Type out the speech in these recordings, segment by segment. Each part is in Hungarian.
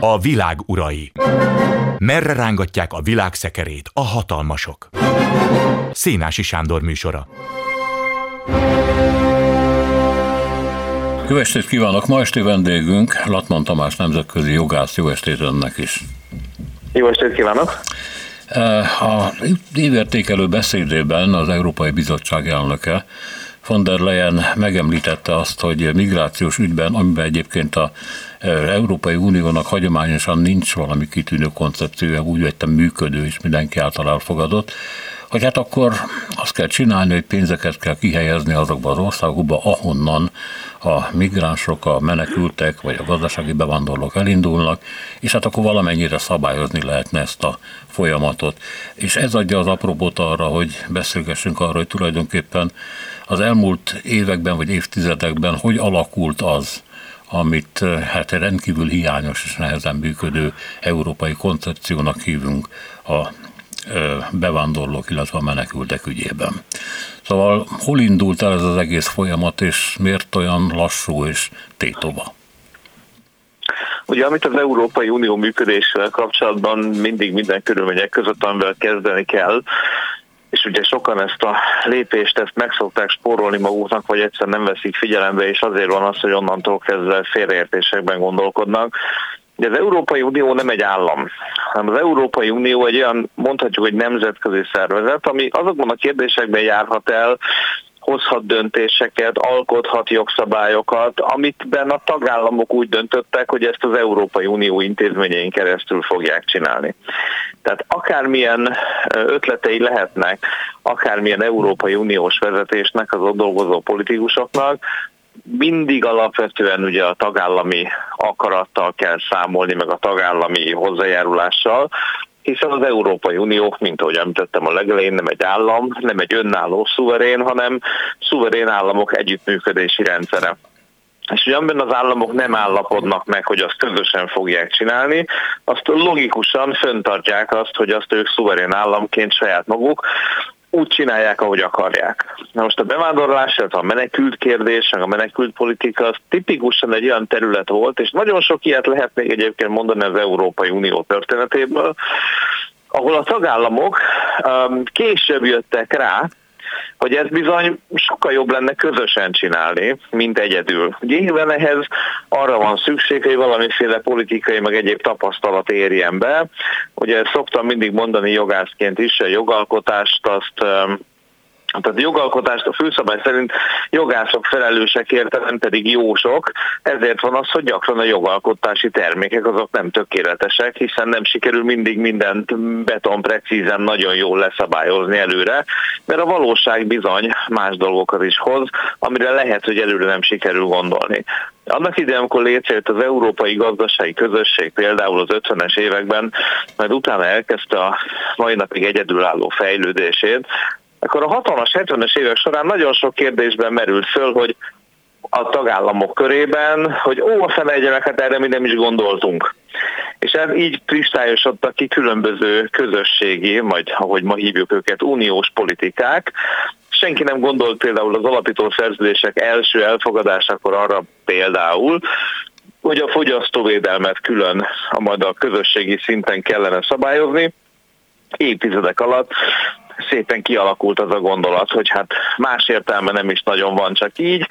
A világ urai. Merre rángatják a világ szekerét a hatalmasok? Szénási Sándor műsora. Jó estét kívánok! Ma esti vendégünk Latman Tamás nemzetközi jogász. Jó estét önnek is! Jó estét kívánok! A évértékelő beszédében az Európai Bizottság elnöke von der Leyen megemlítette azt, hogy migrációs ügyben, amiben egyébként a Európai Uniónak hagyományosan nincs valami kitűnő koncepciója, úgy vettem működő és mindenki által elfogadott, hogy hát akkor azt kell csinálni, hogy pénzeket kell kihelyezni azokba az országokba, ahonnan a migránsok, a menekültek vagy a gazdasági bevándorlók elindulnak, és hát akkor valamennyire szabályozni lehetne ezt a folyamatot. És ez adja az apropót arra, hogy beszélgessünk arra, hogy tulajdonképpen az elmúlt években vagy évtizedekben hogy alakult az, amit hát rendkívül hiányos és nehezen működő európai koncepciónak hívunk a bevándorlók, illetve a menekültek ügyében. Szóval hol indult el ez az egész folyamat, és miért olyan lassú és tétova? Ugye, amit az Európai Unió működésével kapcsolatban mindig minden körülmények között, amivel kezdeni kell, és ugye sokan ezt a lépést ezt meg szokták spórolni maguknak, vagy egyszer nem veszik figyelembe, és azért van az, hogy onnantól kezdve félreértésekben gondolkodnak. De az Európai Unió nem egy állam, hanem az Európai Unió egy olyan, mondhatjuk, hogy nemzetközi szervezet, ami azokban a kérdésekben járhat el, hozhat döntéseket, alkothat jogszabályokat, amitben a tagállamok úgy döntöttek, hogy ezt az Európai Unió intézményein keresztül fogják csinálni. Tehát akármilyen ötletei lehetnek, akármilyen Európai Uniós vezetésnek, az ott dolgozó politikusoknak, mindig alapvetően ugye a tagállami akarattal kell számolni, meg a tagállami hozzájárulással, hiszen az Európai Unió, mint ahogy említettem a legelején, nem egy állam, nem egy önálló szuverén, hanem szuverén államok együttműködési rendszere. És ugye amiben az államok nem állapodnak meg, hogy azt közösen fogják csinálni, azt logikusan föntartják azt, hogy azt ők szuverén államként saját maguk úgy csinálják, ahogy akarják. Na most a bevándorlás, illetve a menekült kérdés, a menekült politika, az tipikusan egy olyan terület volt, és nagyon sok ilyet lehet még egyébként mondani az Európai Unió történetéből, ahol a tagállamok um, később jöttek rá, hogy ez bizony sokkal jobb lenne közösen csinálni, mint egyedül. Nyilván ehhez arra van szükség, hogy valamiféle politikai, meg egyéb tapasztalat érjen be. Ugye szoktam mindig mondani jogászként is, a jogalkotást azt tehát a jogalkotást a főszabály szerint jogászok felelősek érte, nem pedig jósok, ezért van az, hogy gyakran a jogalkotási termékek azok nem tökéletesek, hiszen nem sikerül mindig mindent beton precízen nagyon jól leszabályozni előre, mert a valóság bizony más dolgokat is hoz, amire lehet, hogy előre nem sikerül gondolni. Annak idején, amikor létrejött az Európai Gazdasági Közösség például az 50-es években, majd utána elkezdte a mai napig egyedülálló fejlődését, akkor a 60-as, 70-es évek során nagyon sok kérdésben merült föl, hogy a tagállamok körében, hogy ó, a fene hát erre mi nem is gondoltunk. És ez így kristályosodtak ki különböző közösségi, majd ahogy ma hívjuk őket, uniós politikák. Senki nem gondolt például az alapító szerződések első elfogadásakor arra például, hogy a fogyasztóvédelmet külön a majd a közösségi szinten kellene szabályozni. Évtizedek alatt szépen kialakult az a gondolat, hogy hát más értelme nem is nagyon van, csak így,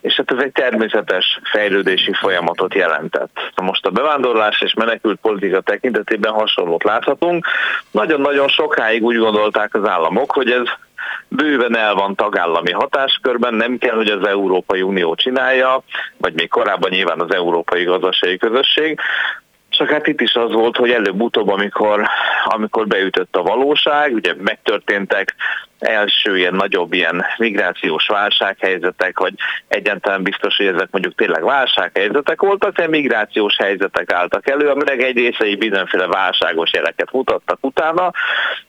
és hát ez egy természetes fejlődési folyamatot jelentett. Most a bevándorlás és menekült politika tekintetében hasonlót láthatunk. Nagyon-nagyon sokáig úgy gondolták az államok, hogy ez bőven el van tagállami hatáskörben, nem kell, hogy az Európai Unió csinálja, vagy még korábban nyilván az Európai Gazdasági Közösség, csak hát itt is az volt, hogy előbb-utóbb, amikor, amikor beütött a valóság, ugye megtörténtek első ilyen nagyobb ilyen migrációs válsághelyzetek, vagy egyáltalán biztos, hogy ezek mondjuk tényleg válsághelyzetek voltak, de migrációs helyzetek álltak elő, aminek egy részei bizonyféle válságos jeleket mutattak utána,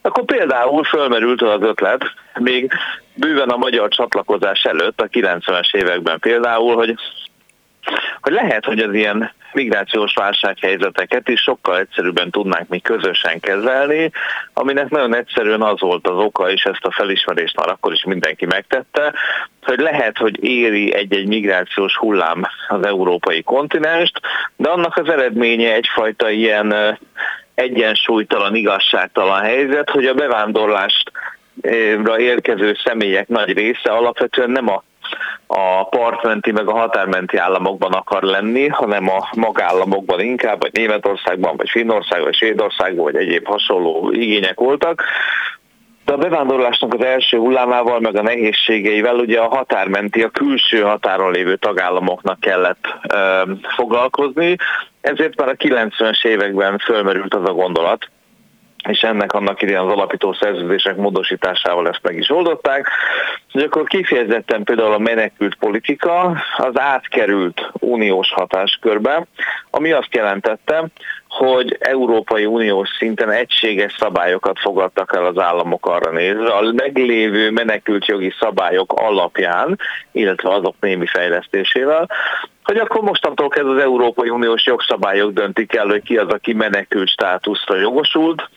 akkor például fölmerült az ötlet, még bőven a magyar csatlakozás előtt, a 90-es években például, hogy hogy lehet, hogy az ilyen migrációs válsághelyzeteket is sokkal egyszerűbben tudnánk mi közösen kezelni, aminek nagyon egyszerűen az volt az oka, és ezt a felismerést már akkor is mindenki megtette, hogy lehet, hogy éri egy-egy migrációs hullám az európai kontinenst, de annak az eredménye egyfajta ilyen egyensúlytalan, igazságtalan helyzet, hogy a bevándorlást érkező személyek nagy része alapvetően nem a a partmenti meg a határmenti államokban akar lenni, hanem a magállamokban inkább, vagy Németországban, vagy Finnországban, vagy Svédországban, vagy egyéb hasonló igények voltak. De a bevándorlásnak az első hullámával, meg a nehézségeivel ugye a határmenti, a külső határon lévő tagállamoknak kellett ö, foglalkozni, ezért már a 90-es években fölmerült az a gondolat, és ennek annak idején az alapító szerződések módosításával ezt meg is oldották, hogy akkor kifejezetten például a menekült politika az átkerült uniós hatáskörbe, ami azt jelentette, hogy Európai Uniós szinten egységes szabályokat fogadtak el az államok arra nézve, a meglévő menekült jogi szabályok alapján, illetve azok némi fejlesztésével, hogy akkor mostantól kezdve az Európai Uniós jogszabályok döntik el, hogy ki az, aki menekült státuszra jogosult,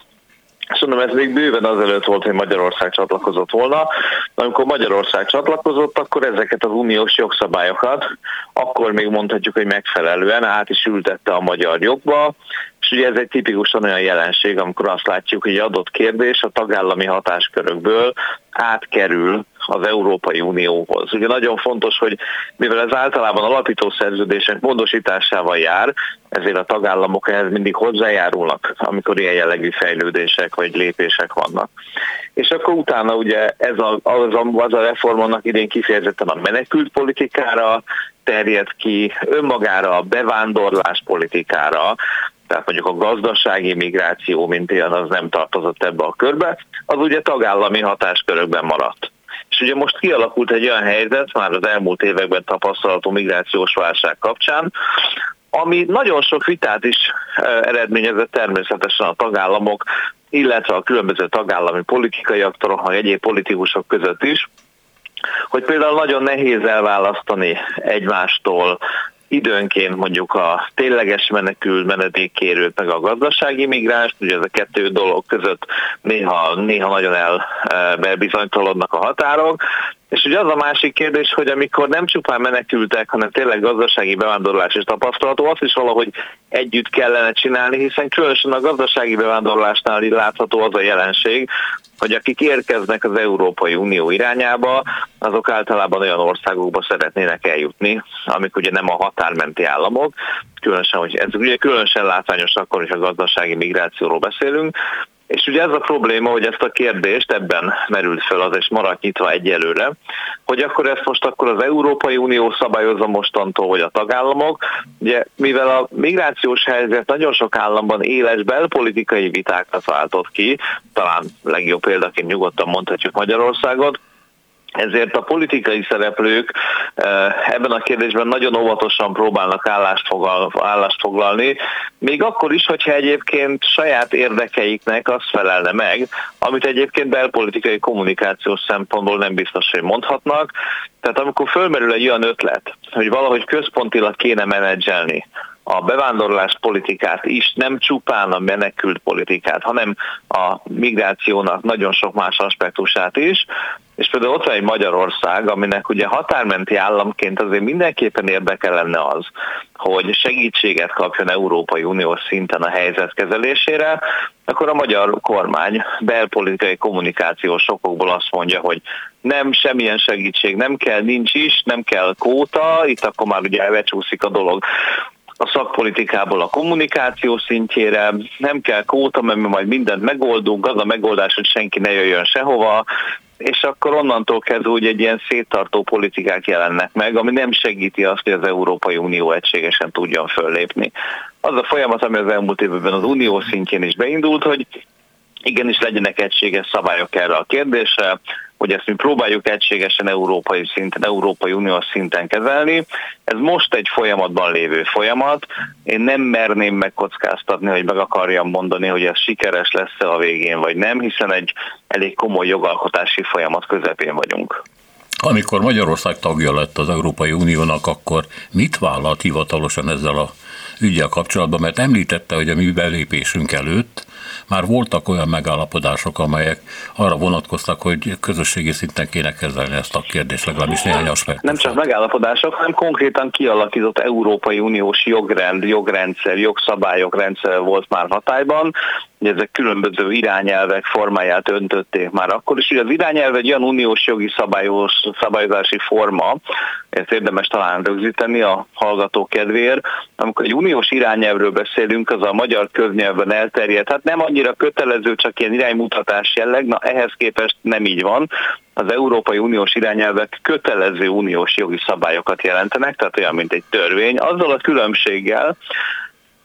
Szerintem ez még bőven azelőtt volt, hogy Magyarország csatlakozott volna. Amikor Magyarország csatlakozott, akkor ezeket az uniós jogszabályokat akkor még mondhatjuk, hogy megfelelően át is ültette a magyar jogba, és ugye ez egy tipikusan olyan jelenség, amikor azt látjuk, hogy adott kérdés a tagállami hatáskörökből átkerül az Európai Unióhoz. Ugye nagyon fontos, hogy mivel ez általában alapító szerződések módosításával jár, ezért a tagállamok ehhez mindig hozzájárulnak, amikor ilyen jellegű fejlődések vagy lépések vannak. És akkor utána ugye ez a, az, a, az a reform annak idén kifejezetten a menekült politikára terjed ki, önmagára a bevándorlás politikára, tehát mondjuk a gazdasági migráció, mint ilyen, az nem tartozott ebbe a körbe, az ugye tagállami hatáskörökben maradt. És ugye most kialakult egy olyan helyzet, már az elmúlt években tapasztalható migrációs válság kapcsán, ami nagyon sok vitát is e, eredményezett természetesen a tagállamok, illetve a különböző tagállami politikai aktorok, meg egyéb politikusok között is, hogy például nagyon nehéz elválasztani egymástól időnként mondjuk a tényleges menekült menedékkérőt, meg a gazdasági migráns, ugye ez a kettő dolog között néha, néha nagyon elbizonytalanodnak a határok, és ugye az a másik kérdés, hogy amikor nem csupán menekültek, hanem tényleg gazdasági bevándorlás is tapasztalható, azt is valahogy együtt kellene csinálni, hiszen különösen a gazdasági bevándorlásnál látható az a jelenség, hogy akik érkeznek az Európai Unió irányába, azok általában olyan országokba szeretnének eljutni, amik ugye nem a határmenti államok, különösen, hogy ez ugye különösen látványos akkor, is a gazdasági migrációról beszélünk, és ugye ez a probléma, hogy ezt a kérdést ebben merült fel az, és maradt nyitva egyelőre, hogy akkor ezt most akkor az Európai Unió szabályozza mostantól, vagy a tagállamok. Ugye, mivel a migrációs helyzet nagyon sok államban éles belpolitikai vitákat váltott ki, talán legjobb példaként nyugodtan mondhatjuk Magyarországot, ezért a politikai szereplők eh, ebben a kérdésben nagyon óvatosan próbálnak állást, fogal, állást foglalni, még akkor is, hogyha egyébként saját érdekeiknek az felelne meg, amit egyébként belpolitikai kommunikációs szempontból nem biztos, hogy mondhatnak. Tehát amikor fölmerül egy olyan ötlet, hogy valahogy központilag kéne menedzselni a bevándorlás politikát is, nem csupán a menekült politikát, hanem a migrációnak nagyon sok más aspektusát is, és például ott van egy Magyarország, aminek ugye határmenti államként azért mindenképpen érdeke lenne az, hogy segítséget kapjon Európai Uniós szinten a helyzet kezelésére, akkor a magyar kormány belpolitikai kommunikációs sokokból azt mondja, hogy nem, semmilyen segítség nem kell, nincs is, nem kell kóta, itt akkor már ugye elvecsúszik a dolog a szakpolitikából a kommunikáció szintjére, nem kell kóta, mert mi majd mindent megoldunk, az a megoldás, hogy senki ne jöjjön sehova, és akkor onnantól kezdve úgy egy ilyen széttartó politikák jelennek meg, ami nem segíti azt, hogy az Európai Unió egységesen tudjon föllépni. Az a folyamat, ami az elmúlt évben az unió szintjén is beindult, hogy igenis legyenek egységes szabályok erre a kérdésre, hogy ezt mi próbáljuk egységesen európai szinten, Európai Uniós szinten kezelni. Ez most egy folyamatban lévő folyamat. Én nem merném megkockáztatni, hogy meg akarjam mondani, hogy ez sikeres lesz-e a végén, vagy nem, hiszen egy elég komoly jogalkotási folyamat közepén vagyunk. Amikor Magyarország tagja lett az Európai Uniónak, akkor mit vállalt hivatalosan ezzel a ügyel kapcsolatban, mert említette, hogy a mi belépésünk előtt már voltak olyan megállapodások, amelyek arra vonatkoztak, hogy közösségi szinten kéne kezelni ezt a kérdést, legalábbis néhány aspekt. Nem csak megállapodások, hanem konkrétan kialakított Európai Uniós jogrend, jogrendszer, jogszabályok rendszer volt már hatályban, hogy ezek különböző irányelvek formáját öntötték már akkor is. Ugye az irányelv egy olyan uniós jogi szabályos, szabályozási forma, ezt érdemes talán rögzíteni a hallgató kedvéért. Amikor egy uniós irányelvről beszélünk, az a magyar köznyelven elterjedt, hát nem annyira kötelező, csak ilyen iránymutatás jelleg, na ehhez képest nem így van. Az Európai Uniós irányelvek kötelező uniós jogi szabályokat jelentenek, tehát olyan, mint egy törvény, azzal a különbséggel,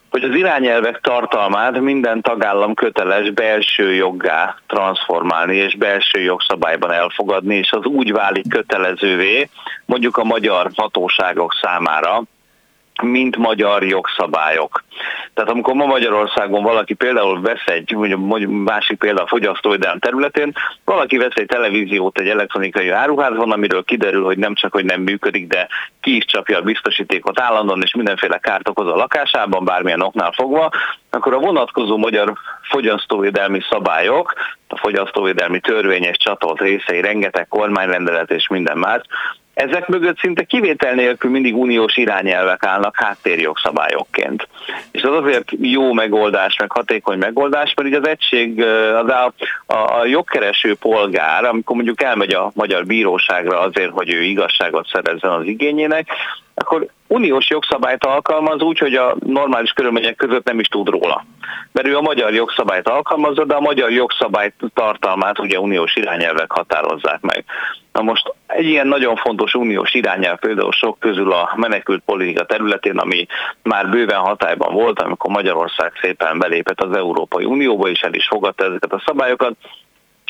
hogy az irányelvek tartalmát minden tagállam köteles belső joggá transformálni és belső jogszabályban elfogadni, és az úgy válik kötelezővé mondjuk a magyar hatóságok számára, mint magyar jogszabályok. Tehát amikor ma Magyarországon valaki például vesz egy, mondjuk másik példa a fogyasztóvédelem területén, valaki vesz egy televíziót egy elektronikai áruházban, amiről kiderül, hogy nem csak, hogy nem működik, de ki is csapja a biztosítékot állandóan, és mindenféle kárt okoz a lakásában, bármilyen oknál fogva, akkor a vonatkozó magyar fogyasztóvédelmi szabályok, a fogyasztóvédelmi törvényes csatolt részei, rengeteg kormányrendelet és minden más, ezek mögött szinte kivétel nélkül mindig uniós irányelvek állnak háttérjogszabályokként. És az azért jó megoldás, meg hatékony megoldás, mert így az egység, az a, a, a jogkereső polgár, amikor mondjuk elmegy a magyar bíróságra azért, hogy ő igazságot szerezzen az igényének, akkor uniós jogszabályt alkalmaz úgy, hogy a normális körülmények között nem is tud róla. Mert ő a magyar jogszabályt alkalmazza, de a magyar jogszabály tartalmát ugye uniós irányelvek határozzák meg. Na most egy ilyen nagyon fontos uniós irányelv például sok közül a menekült politika területén, ami már bőven hatályban volt, amikor Magyarország szépen belépett az Európai Unióba, és el is fogadta ezeket a szabályokat,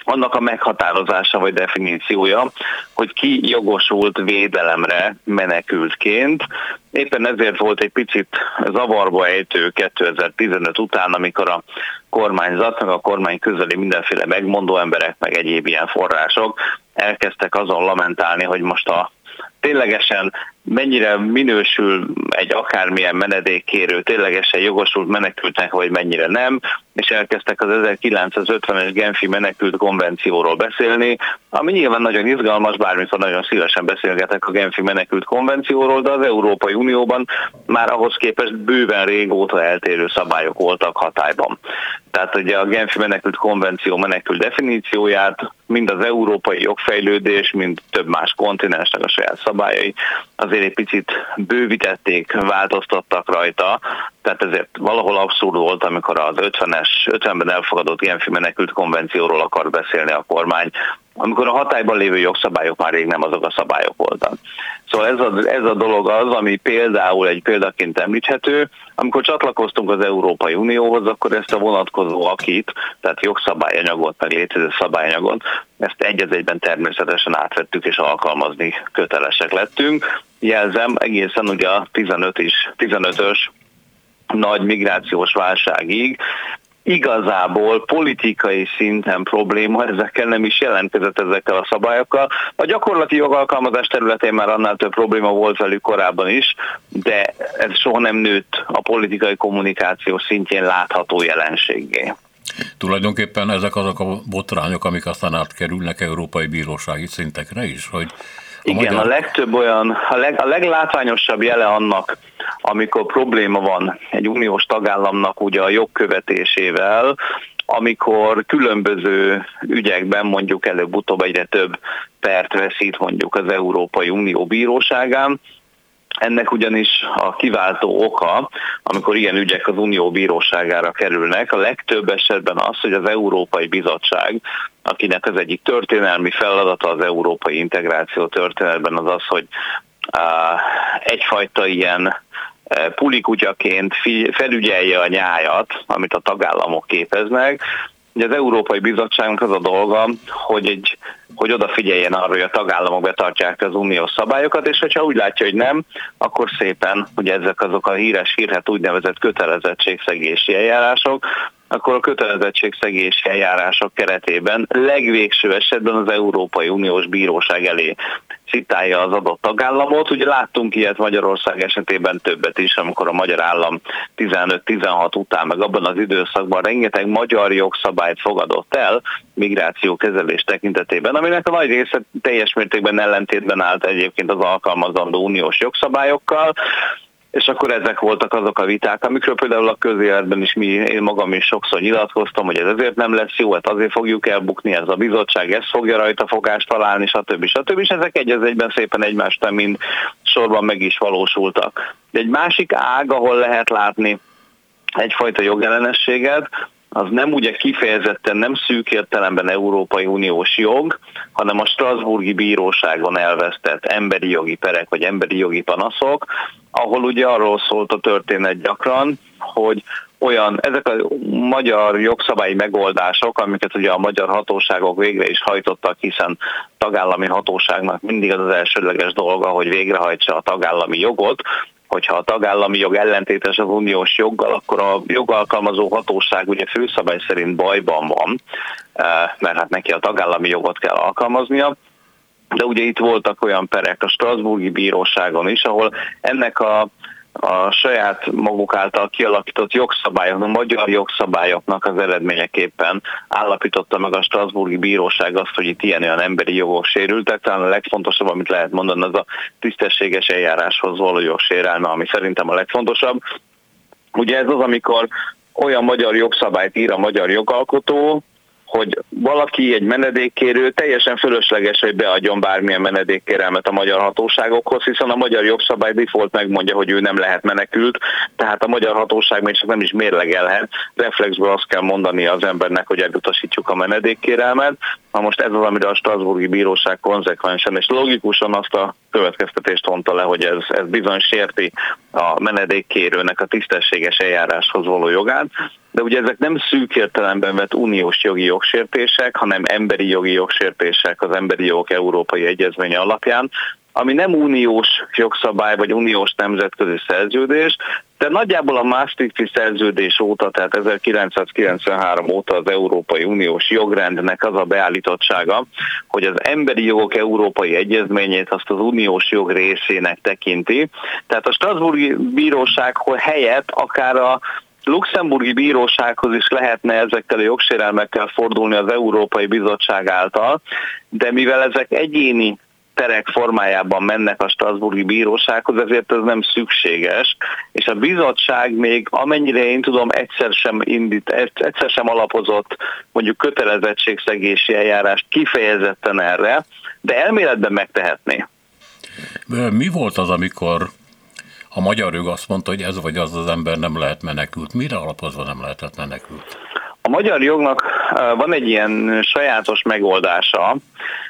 annak a meghatározása vagy definíciója, hogy ki jogosult védelemre menekültként. Éppen ezért volt egy picit zavarba ejtő 2015 után, amikor a kormányzat, meg a kormány közeli mindenféle megmondó emberek, meg egyéb ilyen források elkezdtek azon lamentálni, hogy most a ténylegesen mennyire minősül egy akármilyen menedékkérő, ténylegesen jogosult menekültnek, vagy mennyire nem, és elkezdtek az 1950-es Genfi menekült konvencióról beszélni, ami nyilván nagyon izgalmas, bármikor nagyon szívesen beszélgetek a Genfi menekült konvencióról, de az Európai Unióban már ahhoz képest bőven régóta eltérő szabályok voltak hatályban. Tehát ugye a Genfi menekült konvenció menekült definícióját mind az európai jogfejlődés, mind több más kontinensnek a saját szabályai azért egy picit bővítették, változtattak rajta, tehát ezért valahol abszurd volt, amikor az 50-es, 50-ben elfogadott Genfi menekült konvencióról akar beszélni a kormány, amikor a hatályban lévő jogszabályok már rég nem azok a szabályok voltak. Szóval ez a, ez a dolog az, ami például egy példaként említhető, amikor csatlakoztunk az Európai Unióhoz, akkor ezt a vonatkozó akit, tehát jogszabályanyagot, meg létező szabályanyagot, ezt egy egyben természetesen átvettük és alkalmazni kötelesek lettünk. Jelzem, egészen ugye a 15 is, 15-ös nagy migrációs válságig igazából politikai szinten probléma ezekkel nem is jelentkezett ezekkel a szabályokkal. A gyakorlati jogalkalmazás területén már annál több probléma volt velük korábban is, de ez soha nem nőtt a politikai kommunikáció szintjén látható jelenségé. Tulajdonképpen ezek azok a botrányok, amik aztán átkerülnek európai bírósági szintekre is, hogy Igen, magyar... a legtöbb olyan, a, leg, a leglátványosabb jele annak, amikor probléma van egy uniós tagállamnak ugye a jogkövetésével, amikor különböző ügyekben mondjuk előbb-utóbb egyre több pert veszít mondjuk az Európai Unió bíróságán, ennek ugyanis a kiváltó oka, amikor ilyen ügyek az Unió bíróságára kerülnek, a legtöbb esetben az, hogy az Európai Bizottság, akinek az egyik történelmi feladata az európai integráció történetben az az, hogy egyfajta ilyen pulikutyaként felügyelje a nyájat, amit a tagállamok képeznek, Ugye az Európai Bizottságnak az a dolga, hogy, egy, hogy odafigyeljen arra, hogy a tagállamok betartják az uniós szabályokat, és hogyha úgy látja, hogy nem, akkor szépen, ugye ezek azok a híres hírhet úgynevezett kötelezettségszegési eljárások, akkor a kötelezettségszegési eljárások keretében legvégső esetben az Európai Uniós Bíróság elé citálja az adott tagállamot. Ugye láttunk ilyet Magyarország esetében többet is, amikor a magyar állam 15-16 után, meg abban az időszakban rengeteg magyar jogszabályt fogadott el migráció kezelés tekintetében, aminek a nagy része teljes mértékben ellentétben állt egyébként az alkalmazandó uniós jogszabályokkal és akkor ezek voltak azok a viták, amikről például a közéletben is mi, én magam is sokszor nyilatkoztam, hogy ez ezért nem lesz jó, hát azért fogjuk elbukni, ez a bizottság, ez fogja rajta fogást találni, stb. stb. És ezek egy egyben szépen egymást mind sorban meg is valósultak. De egy másik ág, ahol lehet látni egyfajta jogellenességet, az nem ugye kifejezetten nem szűk értelemben Európai Uniós jog, hanem a Strasburgi Bíróságon elvesztett emberi jogi perek vagy emberi jogi panaszok, ahol ugye arról szólt a történet gyakran, hogy olyan, ezek a magyar jogszabályi megoldások, amiket ugye a magyar hatóságok végre is hajtottak, hiszen tagállami hatóságnak mindig az az elsődleges dolga, hogy végrehajtsa a tagállami jogot, hogyha a tagállami jog ellentétes az uniós joggal, akkor a jogalkalmazó hatóság ugye főszabály szerint bajban van, eh, mert hát neki a tagállami jogot kell alkalmaznia. De ugye itt voltak olyan perek a Strasburgi Bíróságon is, ahol ennek a a saját maguk által kialakított jogszabályok, a magyar jogszabályoknak az eredményeképpen állapította meg a Strasburgi Bíróság azt, hogy itt ilyen olyan emberi jogok sérültek. Talán a legfontosabb, amit lehet mondani, az a tisztességes eljáráshoz való jogsérelme, ami szerintem a legfontosabb. Ugye ez az, amikor olyan magyar jogszabályt ír a magyar jogalkotó, hogy valaki, egy menedékkérő teljesen fölösleges, hogy beadjon bármilyen menedékkérelmet a magyar hatóságokhoz, hiszen a magyar jogszabály default megmondja, hogy ő nem lehet menekült, tehát a magyar hatóság még csak nem is mérlegelhet. Reflexből azt kell mondani az embernek, hogy elutasítjuk a menedékkérelmet. Na most ez az, amire a Strasburgi Bíróság konzekvensen és logikusan azt a következtetést vonta le, hogy ez, ez bizony sérti a menedékkérőnek a tisztességes eljáráshoz való jogát, de ugye ezek nem szűk értelemben vett uniós jogi jogsértések, hanem emberi jogi jogsértések az Emberi Jogok Európai Egyezménye alapján, ami nem uniós jogszabály vagy uniós nemzetközi szerződés, de nagyjából a Maastrichti szerződés óta, tehát 1993 óta az Európai Uniós jogrendnek az a beállítottsága, hogy az emberi jogok európai egyezményét azt az uniós jog részének tekinti. Tehát a Strasburgi Bíróság helyett akár a luxemburgi bírósághoz is lehetne ezekkel a jogsérelmekkel fordulni az Európai Bizottság által, de mivel ezek egyéni terek formájában mennek a Strasburgi Bírósághoz, ezért ez nem szükséges, és a bizottság még amennyire én tudom egyszer sem indít, egyszer sem alapozott mondjuk kötelezettségszegési eljárást kifejezetten erre, de elméletben megtehetné. Mi volt az, amikor a magyar jog azt mondta, hogy ez vagy az az ember nem lehet menekült. Mire alapozva nem lehetett menekült? A magyar jognak van egy ilyen sajátos megoldása,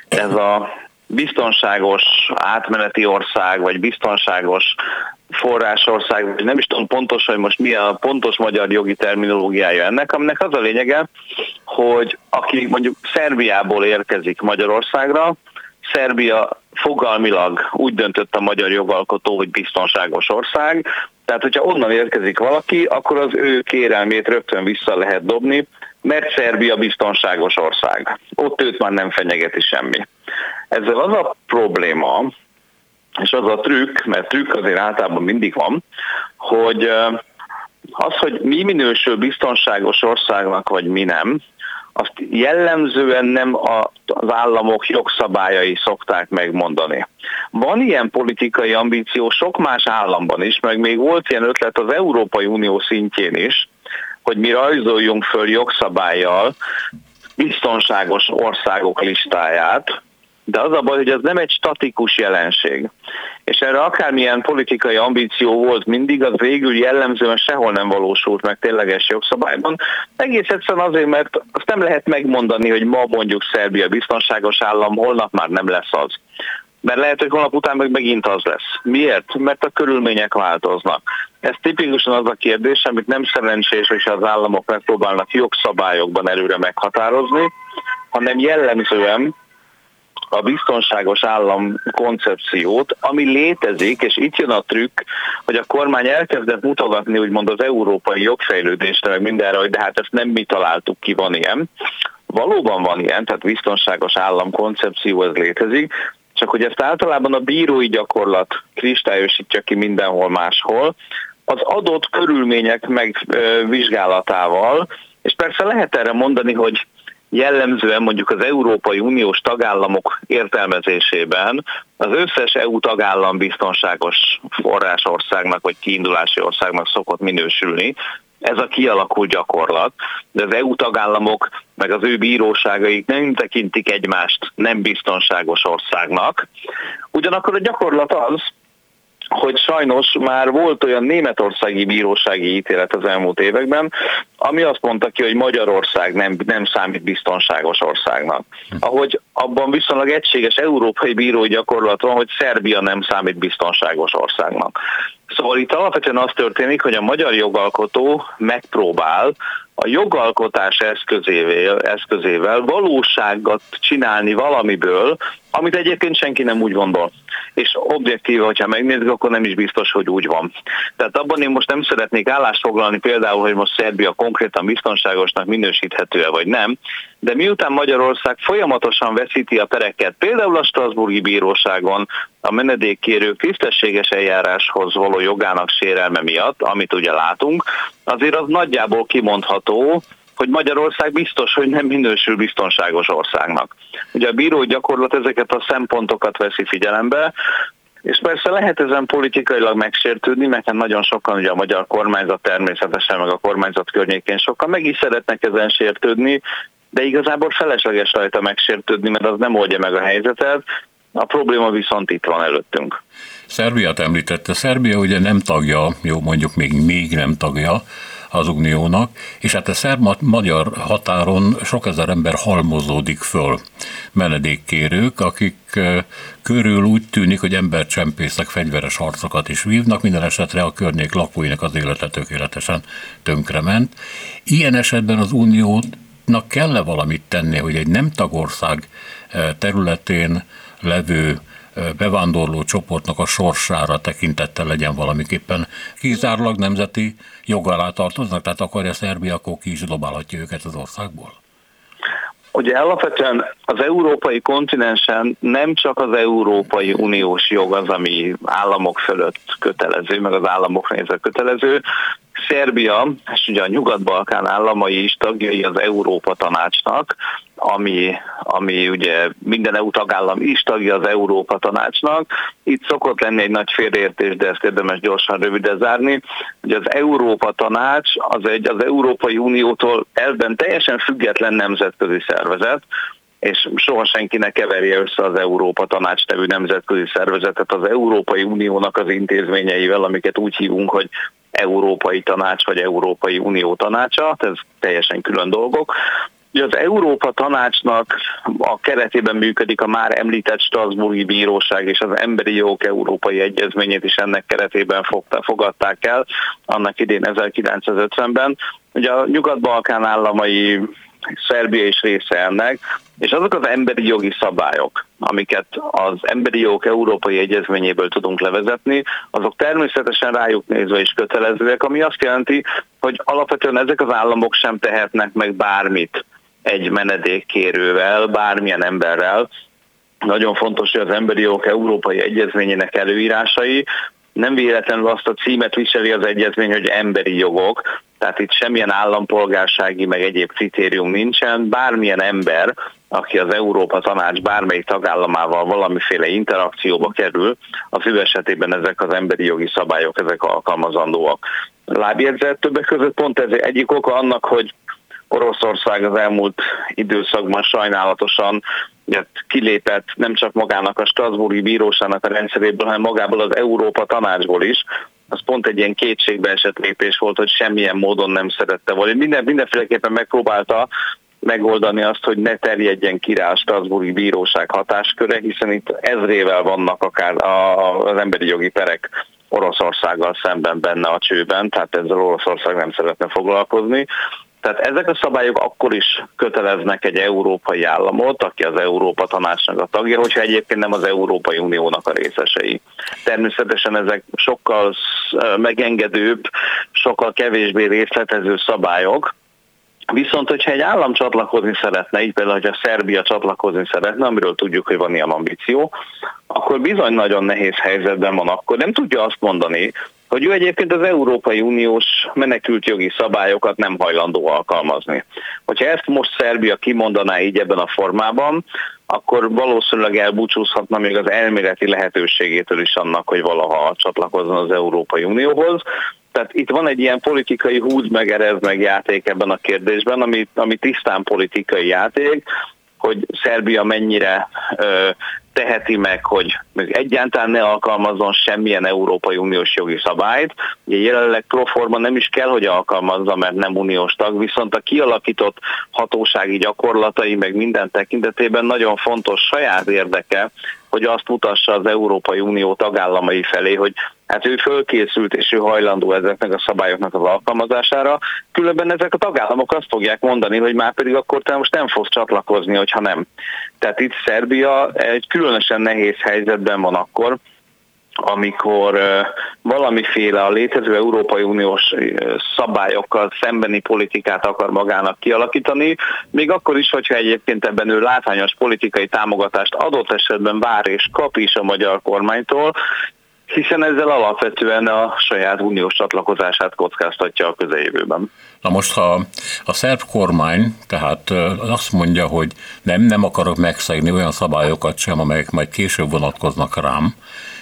ez a biztonságos átmeneti ország, vagy biztonságos forrásország, vagy nem is tudom pontosan, hogy most mi a pontos magyar jogi terminológiája ennek, aminek az a lényege, hogy aki mondjuk Szerbiából érkezik Magyarországra, Szerbia fogalmilag úgy döntött a magyar jogalkotó, hogy biztonságos ország, tehát hogyha onnan érkezik valaki, akkor az ő kérelmét rögtön vissza lehet dobni, mert Szerbia biztonságos ország. Ott őt már nem fenyegeti semmi. Ezzel az a probléma, és az a trükk, mert trükk azért általában mindig van, hogy az, hogy mi minősül biztonságos országnak, vagy mi nem, azt jellemzően nem az államok jogszabályai szokták megmondani. Van ilyen politikai ambíció sok más államban is, meg még volt ilyen ötlet az Európai Unió szintjén is, hogy mi rajzoljunk föl jogszabályjal biztonságos országok listáját, de az a baj, hogy ez nem egy statikus jelenség. És erre akármilyen politikai ambíció volt mindig, az végül jellemzően sehol nem valósult meg tényleges jogszabályban. Egész egyszerűen azért, mert azt nem lehet megmondani, hogy ma mondjuk Szerbia biztonságos állam, holnap már nem lesz az. Mert lehet, hogy holnap után meg megint az lesz. Miért? Mert a körülmények változnak. Ez tipikusan az a kérdés, amit nem szerencsés, hogy az államok megpróbálnak jogszabályokban előre meghatározni, hanem jellemzően a biztonságos állam koncepciót, ami létezik, és itt jön a trükk, hogy a kormány elkezdett mutogatni úgymond az európai jogfejlődésre, meg mindenre, hogy de hát ezt nem mi találtuk ki, van ilyen. Valóban van ilyen, tehát biztonságos állam koncepció ez létezik, csak hogy ezt általában a bírói gyakorlat kristályosítja ki mindenhol máshol, az adott körülmények megvizsgálatával, és persze lehet erre mondani, hogy jellemzően mondjuk az Európai Uniós tagállamok értelmezésében az összes EU tagállam biztonságos forrásországnak vagy kiindulási országnak szokott minősülni. Ez a kialakult gyakorlat, de az EU tagállamok meg az ő bíróságaik nem tekintik egymást nem biztonságos országnak. Ugyanakkor a gyakorlat az, hogy sajnos már volt olyan németországi bírósági ítélet az elmúlt években, ami azt mondta ki, hogy Magyarország nem, nem számít biztonságos országnak. Ahogy abban viszonylag egységes európai bírói gyakorlat van, hogy Szerbia nem számít biztonságos országnak. Szóval itt alapvetően az történik, hogy a magyar jogalkotó megpróbál a jogalkotás eszközével, eszközével valóságot csinálni valamiből, amit egyébként senki nem úgy gondol. És objektíve, hogyha megnézzük, akkor nem is biztos, hogy úgy van. Tehát abban én most nem szeretnék állást foglalni például, hogy most Szerbia konkrétan biztonságosnak minősíthető-e vagy nem, de miután Magyarország folyamatosan veszíti a pereket, például a Strasburgi Bíróságon a menedékkérők tisztességes eljáráshoz való jogának sérelme miatt, amit ugye látunk, azért az nagyjából kimondható, hogy Magyarország biztos, hogy nem minősül biztonságos országnak. Ugye a bíró gyakorlat ezeket a szempontokat veszi figyelembe, és persze lehet ezen politikailag megsértődni, mert hát nagyon sokan, ugye a magyar kormányzat természetesen, meg a kormányzat környékén sokan meg is szeretnek ezen sértődni, de igazából felesleges rajta megsértődni, mert az nem oldja meg a helyzetet. A probléma viszont itt van előttünk. Szerbiát említette. Szerbia ugye nem tagja, jó mondjuk még, még nem tagja az Uniónak, és hát a szerb-magyar határon sok ezer ember halmozódik föl menedékkérők, akik körül úgy tűnik, hogy embercsempészek fegyveres harcokat is vívnak, minden esetre a környék lakóinak az élete tökéletesen tönkrement. Ilyen esetben az Uniónak kell-e valamit tenni, hogy egy nem tagország területén levő bevándorló csoportnak a sorsára tekintettel legyen valamiképpen. Kizárólag nemzeti jog alá tartoznak, tehát akarja Szerbia, akkor ki is dobálhatja őket az országból? Ugye alapvetően az európai kontinensen nem csak az Európai Uniós jog az, ami államok fölött kötelező, meg az államok nézve kötelező, Szerbia, és ugye a Nyugat-Balkán államai is tagjai az Európa Tanácsnak, ami, ami ugye minden EU tagállam is tagja az Európa Tanácsnak. Itt szokott lenni egy nagy félreértés, de ezt érdemes gyorsan rövide zárni. Ugye az Európa Tanács az egy az Európai Uniótól elben teljesen független nemzetközi szervezet, és soha senki ne keverje össze az Európa Tanács nevű nemzetközi szervezetet az Európai Uniónak az intézményeivel, amiket úgy hívunk, hogy Európai Tanács vagy Európai Unió tanácsa, ez teljesen külön dolgok. Az Európa Tanácsnak a keretében működik a már említett Strasburgi Bíróság és az Emberi Jogok Európai Egyezményét is ennek keretében fogadták el, annak idén 1950-ben. Ugye a Nyugat-Balkán államai Szerbia is része ennek, és azok az emberi jogi szabályok, amiket az emberi jogok európai egyezményéből tudunk levezetni, azok természetesen rájuk nézve is kötelezőek, ami azt jelenti, hogy alapvetően ezek az államok sem tehetnek meg bármit egy menedékkérővel, bármilyen emberrel. Nagyon fontos, hogy az emberi jogok európai egyezményének előírásai nem véletlenül azt a címet viseli az egyezmény, hogy emberi jogok, tehát itt semmilyen állampolgársági meg egyéb kritérium nincsen, bármilyen ember, aki az Európa Tanács bármelyik tagállamával valamiféle interakcióba kerül, az ő esetében ezek az emberi jogi szabályok, ezek alkalmazandóak. Lábjegyzet többek között pont ez egyik oka annak, hogy Oroszország az elmúlt időszakban sajnálatosan kilépett nem csak magának a Strasburgi Bíróságnak a rendszeréből, hanem magából az Európa Tanácsból is. Az pont egy ilyen kétségbe esett lépés volt, hogy semmilyen módon nem szerette volna. Minden, mindenféleképpen megpróbálta megoldani azt, hogy ne terjedjen ki rá a Strasburgi Bíróság hatásköre, hiszen itt ezrével vannak akár az emberi jogi perek Oroszországgal szemben benne a csőben, tehát ezzel Oroszország nem szeretne foglalkozni. Tehát ezek a szabályok akkor is köteleznek egy európai államot, aki az Európa Tanácsnak a tagja, hogyha egyébként nem az Európai Uniónak a részesei. Természetesen ezek sokkal megengedőbb, sokkal kevésbé részletező szabályok, Viszont, hogyha egy állam csatlakozni szeretne, így például, hogyha Szerbia csatlakozni szeretne, amiről tudjuk, hogy van ilyen ambíció, akkor bizony nagyon nehéz helyzetben van akkor. Nem tudja azt mondani, hogy ő egyébként az Európai Uniós menekült jogi szabályokat nem hajlandó alkalmazni. Hogyha ezt most Szerbia kimondaná így ebben a formában, akkor valószínűleg elbúcsúzhatna még az elméleti lehetőségétől is annak, hogy valaha csatlakozzon az Európai Unióhoz. Tehát itt van egy ilyen politikai húz meg, erez meg játék ebben a kérdésben, ami, ami tisztán politikai játék, hogy Szerbia mennyire ö, teheti meg, hogy egyáltalán ne alkalmazzon semmilyen Európai Uniós jogi szabályt. Ugye jelenleg proforma nem is kell, hogy alkalmazza, mert nem uniós tag, viszont a kialakított hatósági gyakorlatai meg minden tekintetében nagyon fontos saját érdeke, hogy azt mutassa az Európai Unió tagállamai felé, hogy hát ő fölkészült és ő hajlandó ezeknek a szabályoknak az alkalmazására, különben ezek a tagállamok azt fogják mondani, hogy már pedig akkor te most nem fogsz csatlakozni, hogyha nem. Tehát itt Szerbia egy különösen nehéz helyzetben van akkor, amikor valamiféle a létező Európai Uniós szabályokkal szembeni politikát akar magának kialakítani, még akkor is, hogyha egyébként ebben ő látványos politikai támogatást adott esetben vár és kap is a magyar kormánytól, hiszen ezzel alapvetően a saját uniós csatlakozását kockáztatja a közeljövőben. Na most, ha a szerb kormány tehát azt mondja, hogy nem, nem akarok megszegni olyan szabályokat sem, amelyek majd később vonatkoznak rám,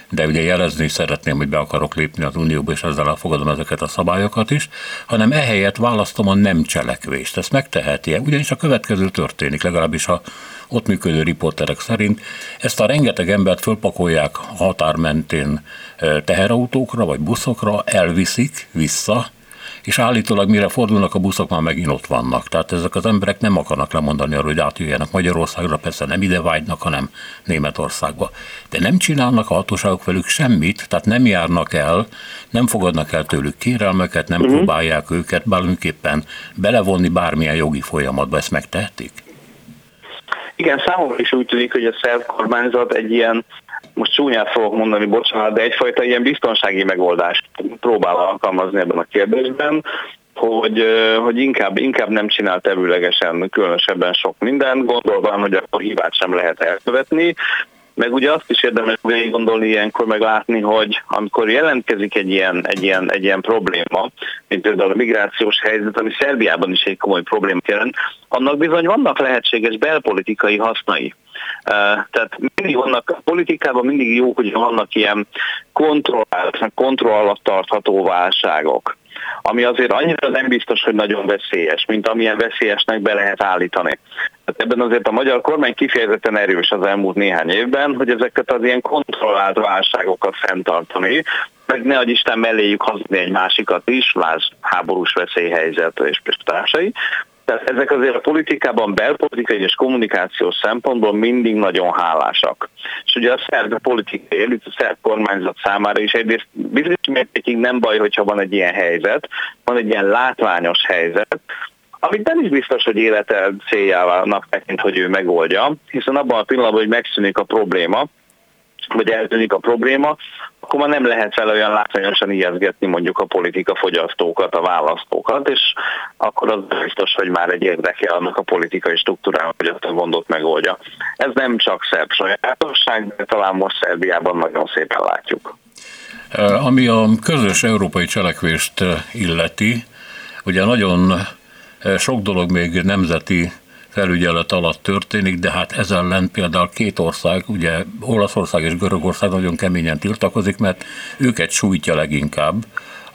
de ugye jelezni szeretném, hogy be akarok lépni az Unióba, és ezzel elfogadom ezeket a szabályokat is, hanem ehelyett választom a nem cselekvést. Ezt megteheti -e? Ugyanis a következő történik, legalábbis a ott működő riporterek szerint. Ezt a rengeteg embert fölpakolják határ mentén teherautókra vagy buszokra, elviszik vissza, és állítólag mire fordulnak a buszok, már megint ott vannak. Tehát ezek az emberek nem akarnak lemondani arról, hogy átjöjjenek Magyarországra, persze nem ide vágynak, hanem Németországba. De nem csinálnak a hatóságok velük semmit, tehát nem járnak el, nem fogadnak el tőlük kérelmeket, nem uh-huh. próbálják őket bármiképpen belevonni bármilyen jogi folyamatba, ezt megtehetik? Igen, számomra is úgy tűnik, hogy a szerb kormányzat egy ilyen most csúnyán fogok mondani, bocsánat, de egyfajta ilyen biztonsági megoldást próbál alkalmazni ebben a kérdésben, hogy, hogy inkább, inkább nem csinál tevőlegesen különösebben sok mindent, gondolva, hogy akkor hibát sem lehet elkövetni, meg ugye azt is érdemes végig gondolni ilyenkor, meg látni, hogy amikor jelentkezik egy ilyen, egy, ilyen, egy ilyen probléma, mint például a migrációs helyzet, ami Szerbiában is egy komoly probléma jelent, annak bizony vannak lehetséges belpolitikai hasznai. Tehát mindig vannak, a politikában mindig jó, hogy vannak ilyen kontrollált, kontroll alatt tartható válságok ami azért annyira nem biztos, hogy nagyon veszélyes, mint amilyen veszélyesnek be lehet állítani. Tehát ebben azért a magyar kormány kifejezetten erős az elmúlt néhány évben, hogy ezeket az ilyen kontrollált válságokat fenntartani, meg ne adj Isten melléjük hazni egy másikat is, láz háborús veszélyhelyzet és társai, tehát ezek azért a politikában belpolitikai és kommunikációs szempontból mindig nagyon hálásak. És ugye a szerb politikai elit, a szerb kormányzat számára is egyrészt bizonyos mértékig nem baj, hogyha van egy ilyen helyzet, van egy ilyen látványos helyzet, amit nem is biztos, hogy élete céljának tekint, hogy ő megoldja, hiszen abban a pillanatban, hogy megszűnik a probléma, vagy eltűnik a probléma, akkor már nem lehet fel olyan látványosan ijeszgetni mondjuk a politika fogyasztókat, a választókat, és akkor az biztos, hogy már egy érdeke annak a politikai struktúrának, hogy azt a gondot megoldja. Ez nem csak szerb sajátosság, de talán most Szerbiában nagyon szépen látjuk. Ami a közös európai cselekvést illeti, ugye nagyon sok dolog még nemzeti felügyelet alatt történik, de hát ez ellen például két ország, ugye Olaszország és Görögország nagyon keményen tiltakozik, mert őket sújtja leginkább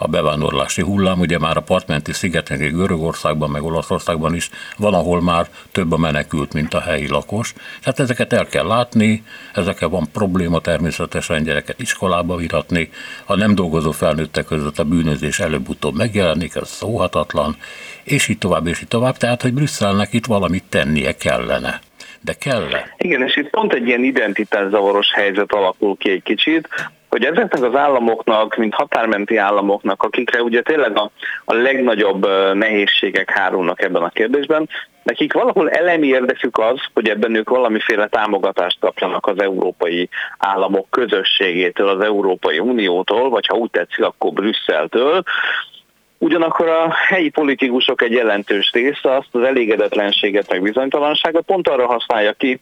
a bevándorlási hullám, ugye már a partmenti szigeten, Görögországban, meg Olaszországban is van, ahol már több a menekült, mint a helyi lakos. Tehát ezeket el kell látni, ezekkel van probléma természetesen gyereket iskolába viratni, a nem dolgozó felnőttek között a bűnözés előbb-utóbb megjelenik, ez szóhatatlan, és így tovább, és így tovább, tehát hogy Brüsszelnek itt valamit tennie kellene. De kell? Igen, és itt pont egy ilyen identitászavaros helyzet alakul ki egy kicsit, hogy ezeknek az államoknak, mint határmenti államoknak, akikre ugye tényleg a, a legnagyobb nehézségek hárulnak ebben a kérdésben, nekik valahol elemi érdekük az, hogy ebben ők valamiféle támogatást kapjanak az európai államok közösségétől, az Európai Uniótól, vagy ha úgy tetszik, akkor Brüsszeltől, Ugyanakkor a helyi politikusok egy jelentős része azt az elégedetlenséget, meg bizonytalanságot pont arra használja ki,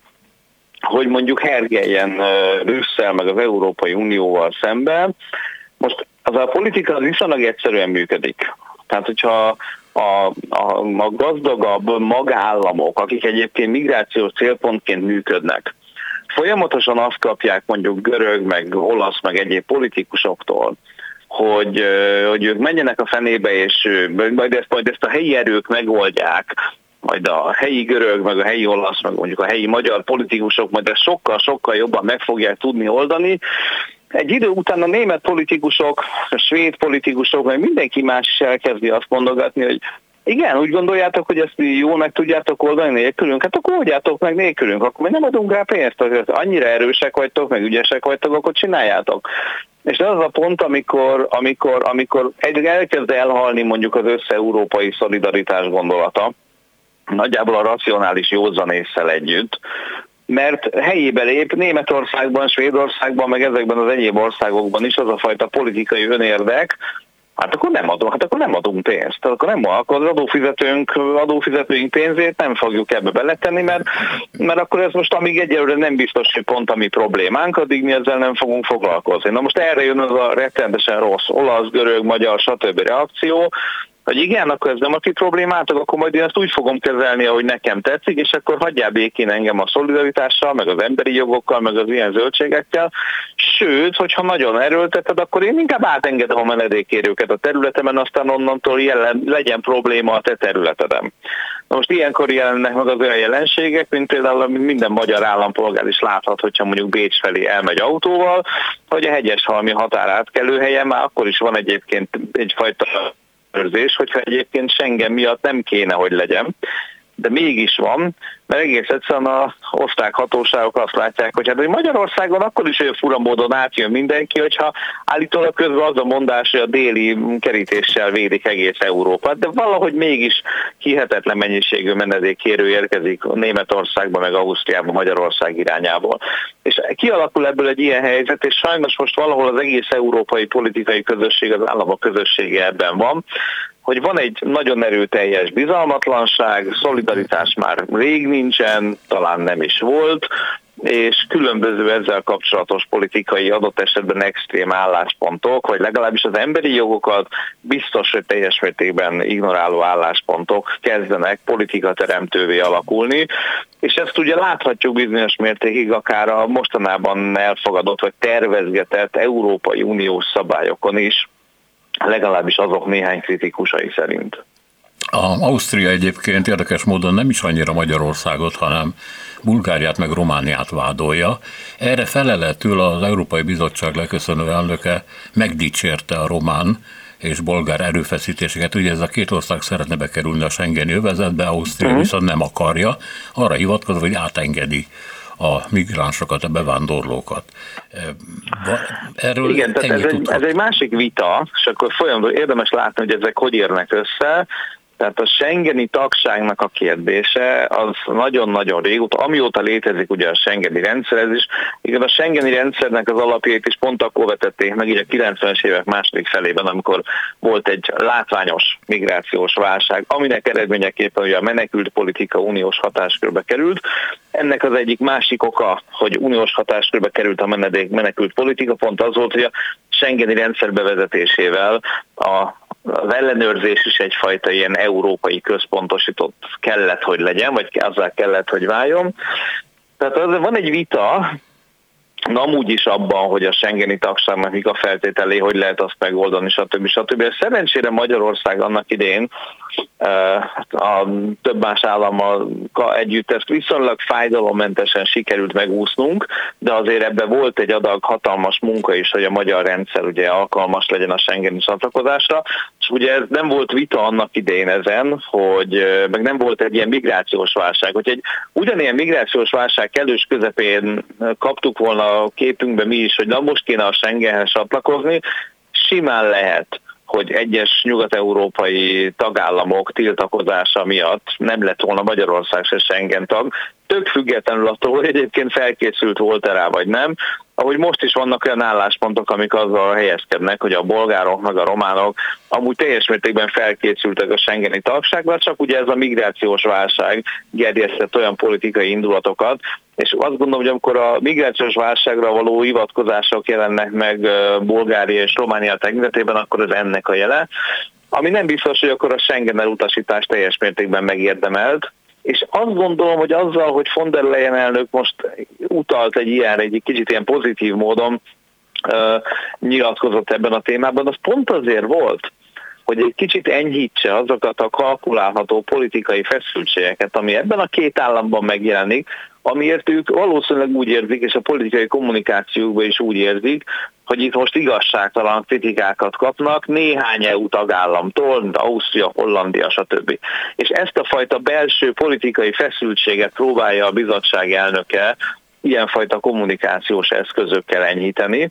hogy mondjuk hergeljen Brüsszel meg az Európai Unióval szemben. Most az a politika az viszonylag egyszerűen működik. Tehát, hogyha a, a, a gazdagabb magállamok, akik egyébként migrációs célpontként működnek, folyamatosan azt kapják mondjuk görög, meg olasz, meg egyéb politikusoktól, hogy, hogy ők menjenek a fenébe, és majd ezt, majd ezt a helyi erők megoldják, majd a helyi görög, meg a helyi olasz, meg mondjuk a helyi magyar politikusok majd ezt sokkal-sokkal jobban meg fogják tudni oldani. Egy idő után a német politikusok, a svéd politikusok, meg mindenki más is elkezdi azt mondogatni, hogy igen, úgy gondoljátok, hogy ezt jól meg tudjátok oldani nélkülünk, hát akkor oldjátok meg nélkülünk, akkor mi nem adunk rá pénzt, azért annyira erősek vagytok, meg ügyesek vagytok, akkor csináljátok. És ez az a pont, amikor, amikor, amikor elkezd elhalni mondjuk az össze-európai szolidaritás gondolata, nagyjából a racionális józanésszel együtt, mert helyébe lép Németországban, Svédországban, meg ezekben az egyéb országokban is az a fajta politikai önérdek, hát akkor nem adunk, hát akkor nem adunk pénzt. Akkor nem akkor az adófizetőnk, adófizetőink pénzét nem fogjuk ebbe beletenni, mert, mert akkor ez most amíg egyelőre nem biztos, hogy pont a mi problémánk, addig mi ezzel nem fogunk foglalkozni. Na most erre jön az a rettenetesen rossz olasz, görög, magyar, stb. reakció, hogy igen, akkor ez nem a ti problémátok, akkor majd én ezt úgy fogom kezelni, ahogy nekem tetszik, és akkor hagyjál békén engem a szolidaritással, meg az emberi jogokkal, meg az ilyen zöldségekkel. Sőt, hogyha nagyon erőlteted, akkor én inkább átengedem a menedékérőket a területemen, aztán onnantól jelen, legyen probléma a te területedem. Na most ilyenkor jelennek meg az olyan jelenségek, mint például amit minden magyar állampolgár is láthat, hogyha mondjuk Bécs felé elmegy autóval, hogy a hegyes halmi határátkelőhelyen már akkor is van egyébként egyfajta ellenőrzés, hogyha egyébként Schengen miatt nem kéne, hogy legyen, de mégis van, mert egész egyszerűen a osztrák hatóságok azt látják, hogy hát hogy Magyarországon akkor is olyan fura módon átjön mindenki, hogyha állítólag közben az a mondás, hogy a déli kerítéssel védik egész Európát, de valahogy mégis hihetetlen mennyiségű menedékkérő érkezik Németországba, meg Ausztriába, Magyarország irányából. És kialakul ebből egy ilyen helyzet, és sajnos most valahol az egész európai politikai közösség, az államok közössége ebben van, hogy van egy nagyon erőteljes bizalmatlanság, szolidaritás már rég nincsen, talán nem is volt, és különböző ezzel kapcsolatos politikai adott esetben extrém álláspontok, vagy legalábbis az emberi jogokat biztos, hogy teljes mértékben ignoráló álláspontok kezdenek teremtővé alakulni, és ezt ugye láthatjuk bizonyos mértékig akár a mostanában elfogadott vagy tervezgetett Európai Uniós szabályokon is, legalábbis azok néhány kritikusai szerint. A Ausztria egyébként érdekes módon nem is annyira Magyarországot, hanem Bulgáriát meg Romániát vádolja. Erre feleletül az Európai Bizottság leköszönő elnöke megdicsérte a román és bolgár erőfeszítéseket. Ugye ez a két ország szeretne bekerülni a Schengeni övezetbe, Ausztria uh-huh. viszont nem akarja, arra hivatkozva, hogy átengedi a migránsokat, a bevándorlókat. Erről Igen, tehát ez egy, ez egy másik vita, és akkor folyamatosan érdemes látni, hogy ezek hogy érnek össze. Tehát a Schengeni tagságnak a kérdése az nagyon-nagyon régóta, amióta létezik ugye a Schengeni rendszer, ez is, igen, a Schengeni rendszernek az alapjait is pont akkor vetették meg, így a 90-es évek második felében, amikor volt egy látványos migrációs válság, aminek eredményeképpen ugye a menekült politika uniós hatáskörbe került. Ennek az egyik másik oka, hogy uniós hatáskörbe került a menedék, menekült politika, pont az volt, hogy a Schengeni rendszer bevezetésével a az ellenőrzés is egyfajta ilyen európai központosított kellett, hogy legyen, vagy azzal kellett, hogy váljon. Tehát van egy vita, Na, amúgy is abban, hogy a Schengeni tagságnak mik a feltételé, hogy lehet azt megoldani, stb. stb. Szerencsére Magyarország annak idén a több más állammal együtt ezt viszonylag fájdalommentesen sikerült megúsznunk, de azért ebbe volt egy adag hatalmas munka is, hogy a magyar rendszer ugye alkalmas legyen a Schengeni csatlakozásra, ugye ez nem volt vita annak idején ezen, hogy meg nem volt egy ilyen migrációs válság, hogy egy ugyanilyen migrációs válság kellős közepén kaptuk volna a képünkbe mi is, hogy na most kéne a Schengenhez csatlakozni, simán lehet hogy egyes nyugat-európai tagállamok tiltakozása miatt nem lett volna Magyarország se Schengen tag, tök függetlenül attól, hogy egyébként felkészült volt-e rá vagy nem, ahogy most is vannak olyan álláspontok, amik azzal helyezkednek, hogy a bolgárok meg a románok amúgy teljes mértékben felkészültek a Schengeni tagságra, csak ugye ez a migrációs válság gerjesztett olyan politikai indulatokat, és azt gondolom, hogy amikor a migrációs válságra való hivatkozások jelennek meg Bulgária és Románia tekintetében, akkor ez ennek a jele. Ami nem biztos, hogy akkor a Schengen elutasítás teljes mértékben megérdemelt, és azt gondolom, hogy azzal, hogy von der Leyen elnök most utalt egy ilyen, egy kicsit ilyen pozitív módon uh, nyilatkozott ebben a témában, az pont azért volt, hogy egy kicsit enyhítse azokat a kalkulálható politikai feszültségeket, ami ebben a két államban megjelenik, amiért ők valószínűleg úgy érzik, és a politikai kommunikációkban is úgy érzik, hogy itt most igazságtalan kritikákat kapnak néhány EU tagállamtól, mint Ausztria, Hollandia, stb. És ezt a fajta belső politikai feszültséget próbálja a bizottság elnöke ilyenfajta kommunikációs eszközökkel enyhíteni,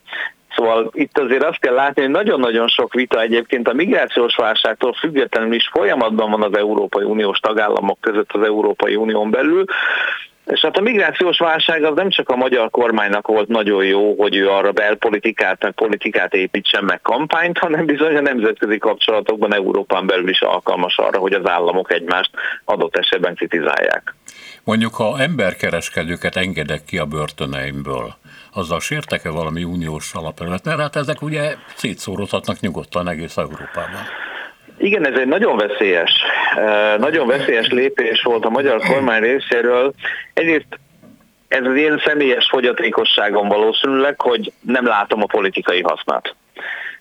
Szóval itt azért azt kell látni, hogy nagyon-nagyon sok vita egyébként a migrációs válságtól függetlenül is folyamatban van az Európai Uniós tagállamok között az Európai Unión belül, és hát a migrációs válság az nem csak a magyar kormánynak volt nagyon jó, hogy ő arra belpolitikát, meg politikát építsen meg kampányt, hanem bizony a nemzetközi kapcsolatokban Európán belül is alkalmas arra, hogy az államok egymást adott esetben kritizálják. Mondjuk, ha emberkereskedőket engedek ki a börtöneimből, azzal sértek-e valami uniós alapelvet? Mert hát ezek ugye szétszóródhatnak nyugodtan egész Európában. Igen, ez egy nagyon veszélyes, nagyon veszélyes lépés volt a magyar kormány részéről. Egyrészt ez az én személyes fogyatékosságom valószínűleg, hogy nem látom a politikai hasznát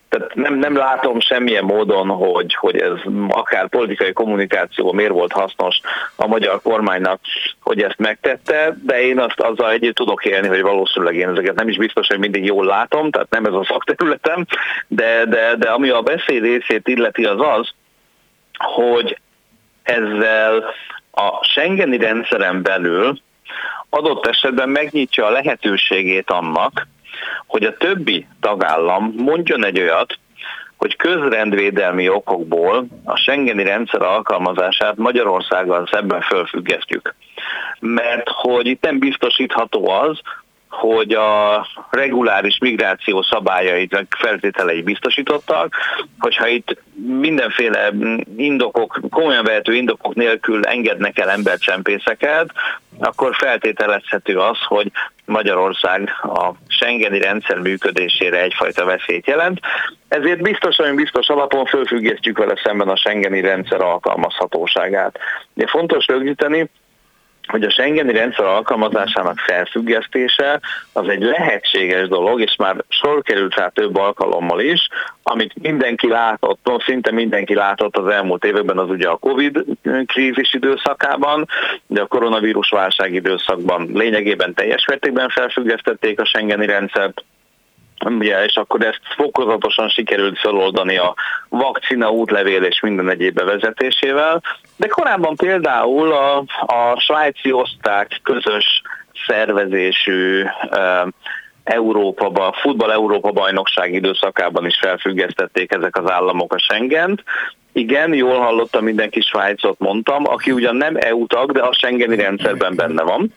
tehát nem, nem látom semmilyen módon, hogy, hogy ez akár politikai kommunikáció miért volt hasznos a magyar kormánynak, hogy ezt megtette, de én azt azzal együtt tudok élni, hogy valószínűleg én ezeket nem is biztos, hogy mindig jól látom, tehát nem ez a szakterületem, de, de, de ami a beszéd részét illeti az az, hogy ezzel a Schengeni rendszeren belül adott esetben megnyitja a lehetőségét annak, hogy a többi tagállam mondjon egy olyat, hogy közrendvédelmi okokból a Schengeni rendszer alkalmazását Magyarországgal szemben fölfüggesztjük. Mert hogy itt nem biztosítható az, hogy a reguláris migráció szabályait, feltételei biztosítottak, hogyha itt mindenféle indokok, komolyan vehető indokok nélkül engednek el embercsempészeket, akkor feltételezhető az, hogy Magyarország a Schengeni rendszer működésére egyfajta veszélyt jelent. Ezért biztosan, biztos alapon fölfüggesztjük vele szemben a Schengeni rendszer alkalmazhatóságát. De fontos rögzíteni, hogy a Schengeni rendszer alkalmazásának felfüggesztése az egy lehetséges dolog, és már sor került rá több alkalommal is, amit mindenki látott, no, szinte mindenki látott az elmúlt években, az ugye a Covid krízis időszakában, de a koronavírus válság időszakban lényegében teljes mértékben felfüggesztették a Schengeni rendszert, Ugye, és akkor ezt fokozatosan sikerült feloldani a vakcina útlevél és minden egyéb bevezetésével, de korábban például a, a svájci oszták közös szervezésű Európa, futball Európa bajnokság időszakában is felfüggesztették ezek az államok a Schengent. Igen, jól hallottam, mindenki Svájcot mondtam, aki ugyan nem EU tag, de a Schengeni rendszerben benne van.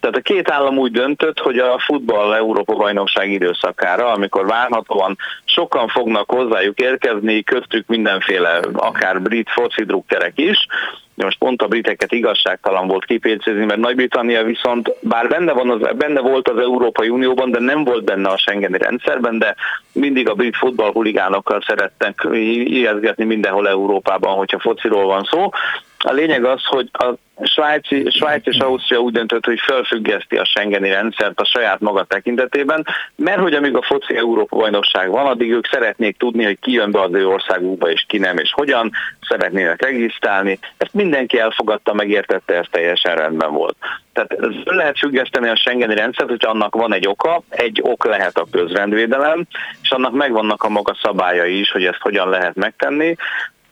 Tehát a két állam úgy döntött, hogy a futball Európa bajnokság időszakára, amikor várhatóan sokan fognak hozzájuk érkezni, köztük mindenféle, akár brit foci drukkerek is, most pont a briteket igazságtalan volt kipécézni, mert Nagy-Britannia viszont bár benne, van az, benne volt az Európai Unióban, de nem volt benne a Schengeni rendszerben, de mindig a brit futballhuligánokkal szerettek ijeszgetni mindenhol Európában, hogyha fociról van szó. A lényeg az, hogy a Svájci, Svájc és Ausztria úgy döntött, hogy felfüggeszti a Schengeni rendszert a saját maga tekintetében, mert hogy amíg a foci Európa bajnokság van, addig ők szeretnék tudni, hogy ki jön be az ő országukba, és ki nem, és hogyan, szeretnének regisztrálni. Ezt mindenki elfogadta, megértette, ez teljesen rendben volt. Tehát lehet függeszteni a Schengeni rendszert, hogy annak van egy oka, egy ok lehet a közrendvédelem, és annak megvannak a maga szabályai is, hogy ezt hogyan lehet megtenni.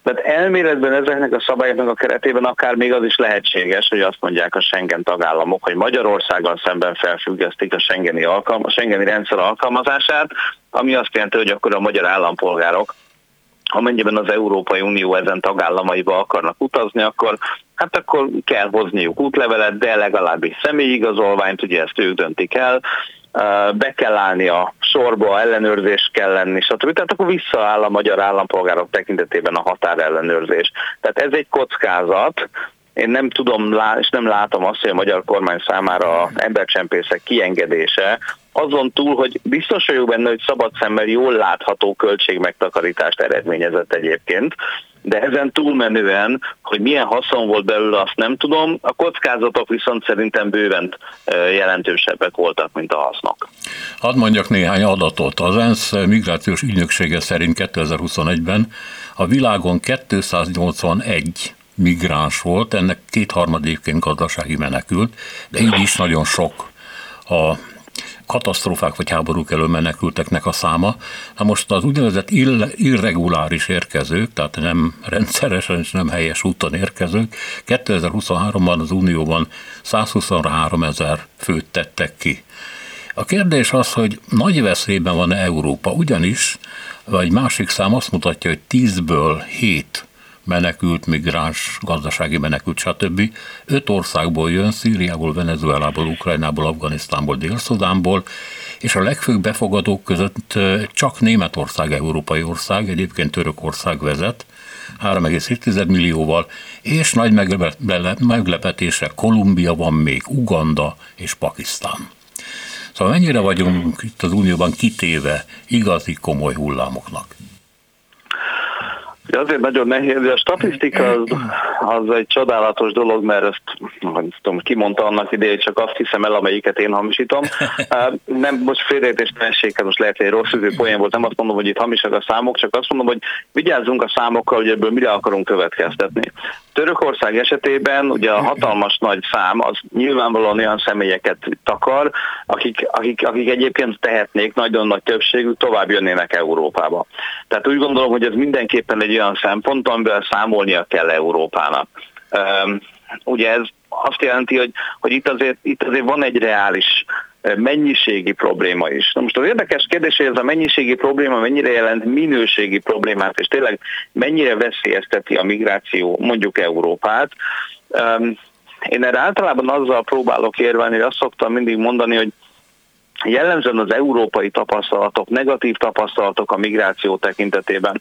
Tehát elméletben ezeknek a szabályoknak a keretében akár még az is lehetséges, hogy azt mondják a Schengen tagállamok, hogy Magyarországgal szemben felfüggesztik a Schengeni, alkalma, a Schengeni rendszer alkalmazását, ami azt jelenti, hogy akkor a magyar állampolgárok amennyiben az Európai Unió ezen tagállamaiba akarnak utazni, akkor hát akkor kell hozniuk útlevelet, de legalábbis személyigazolványt, ugye ezt ők döntik el, be kell állni a sorba, ellenőrzés kell lenni, stb. Tehát akkor visszaáll a magyar állampolgárok tekintetében a határellenőrzés. Tehát ez egy kockázat, én nem tudom, és nem látom azt, hogy a magyar kormány számára embercsempészek kiengedése, azon túl, hogy biztos vagyok benne, hogy szabad szemmel jól látható költségmegtakarítást eredményezett egyébként, de ezen túlmenően, hogy milyen haszon volt belőle, azt nem tudom, a kockázatok viszont szerintem bőven jelentősebbek voltak, mint a hasznok. Hadd mondjak néhány adatot. Az ENSZ migrációs ügynöksége szerint 2021-ben a világon 281 migráns volt, ennek kétharmad évként gazdasági menekült, de így is nagyon sok a katasztrófák vagy háborúk elől menekülteknek a száma. Na most az úgynevezett irreguláris érkezők, tehát nem rendszeresen és nem helyes úton érkezők, 2023-ban az Unióban 123 ezer főt tettek ki. A kérdés az, hogy nagy veszélyben van Európa, ugyanis, vagy másik szám azt mutatja, hogy 10-ből 7 menekült, migráns, gazdasági menekült, stb. Öt országból jön, Szíriából, Venezuelából, Ukrajnából, Afganisztánból, Dél-Szudánból, és a legfőbb befogadók között csak Németország európai ország, egyébként Törökország vezet, 3,7 millióval, és nagy meglepetése Kolumbia van még, Uganda és Pakisztán. Szóval mennyire vagyunk itt az Unióban kitéve igazi komoly hullámoknak? Azért nagyon nehéz, de a statisztika az, az egy csodálatos dolog, mert ezt nem tudom, ki mondta annak idején, csak azt hiszem el, amelyiket én hamisítom. Nem, most félreértés ne most lehet, hogy egy rossz üző poén volt, nem azt mondom, hogy itt hamisak a számok, csak azt mondom, hogy vigyázzunk a számokkal, hogy ebből mire akarunk következtetni. Törökország esetében ugye a hatalmas nagy szám az nyilvánvalóan olyan személyeket takar, akik, akik, akik egyébként tehetnék, nagyon nagy többségük tovább jönnének Európába. Tehát úgy gondolom, hogy ez mindenképpen egy olyan szempont, amivel számolnia kell Európának. Ugye ez azt jelenti, hogy, hogy itt, azért, itt azért van egy reális mennyiségi probléma is. Na most az érdekes kérdés, hogy ez a mennyiségi probléma mennyire jelent minőségi problémát, és tényleg mennyire veszélyezteti a migráció mondjuk Európát. Én erre általában azzal próbálok érvelni, hogy azt szoktam mindig mondani, hogy jellemzően az európai tapasztalatok, negatív tapasztalatok a migráció tekintetében,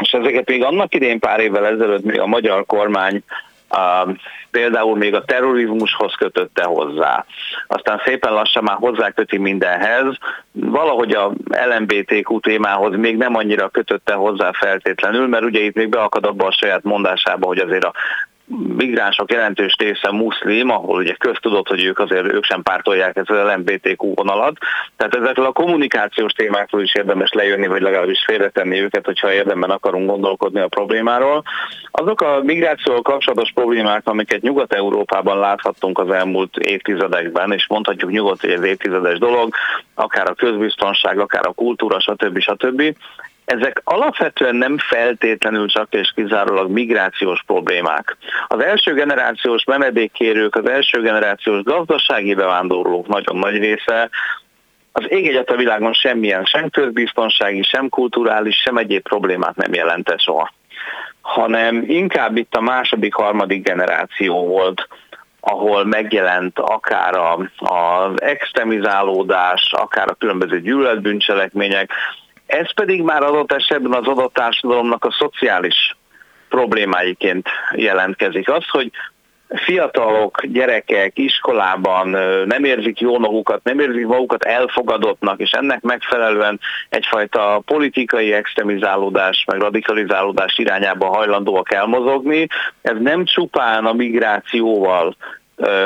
és ezeket még annak idén pár évvel ezelőtt még a magyar kormány a, például még a terrorizmushoz kötötte hozzá. Aztán szépen lassan már hozzáköti mindenhez. Valahogy a LMBTQ témához még nem annyira kötötte hozzá feltétlenül, mert ugye itt még beakad abba a saját mondásába, hogy azért a migránsok jelentős része muszlim, ahol ugye köztudott, hogy ők azért ők sem pártolják ezt az LMBTQ vonalat. Tehát ezekről a kommunikációs témákról is érdemes lejönni, vagy legalábbis félretenni őket, hogyha érdemben akarunk gondolkodni a problémáról. Azok a migrációval kapcsolatos problémák, amiket Nyugat-Európában láthattunk az elmúlt évtizedekben, és mondhatjuk nyugodt, hogy ez évtizedes dolog, akár a közbiztonság, akár a kultúra, stb. stb ezek alapvetően nem feltétlenül csak és kizárólag migrációs problémák. Az első generációs menedékkérők, az első generációs gazdasági bevándorlók nagyon nagy része az ég egyet a világon semmilyen, sem közbiztonsági, sem kulturális, sem egyéb problémát nem jelentett soha. Hanem inkább itt a második, harmadik generáció volt, ahol megjelent akár a, az extremizálódás, akár a különböző gyűlöletbűncselekmények, ez pedig már adott esetben az adott a szociális problémáiként jelentkezik. Az, hogy fiatalok, gyerekek iskolában nem érzik jól magukat, nem érzik magukat elfogadottnak, és ennek megfelelően egyfajta politikai extremizálódás, meg radikalizálódás irányába hajlandóak elmozogni. Ez nem csupán a migrációval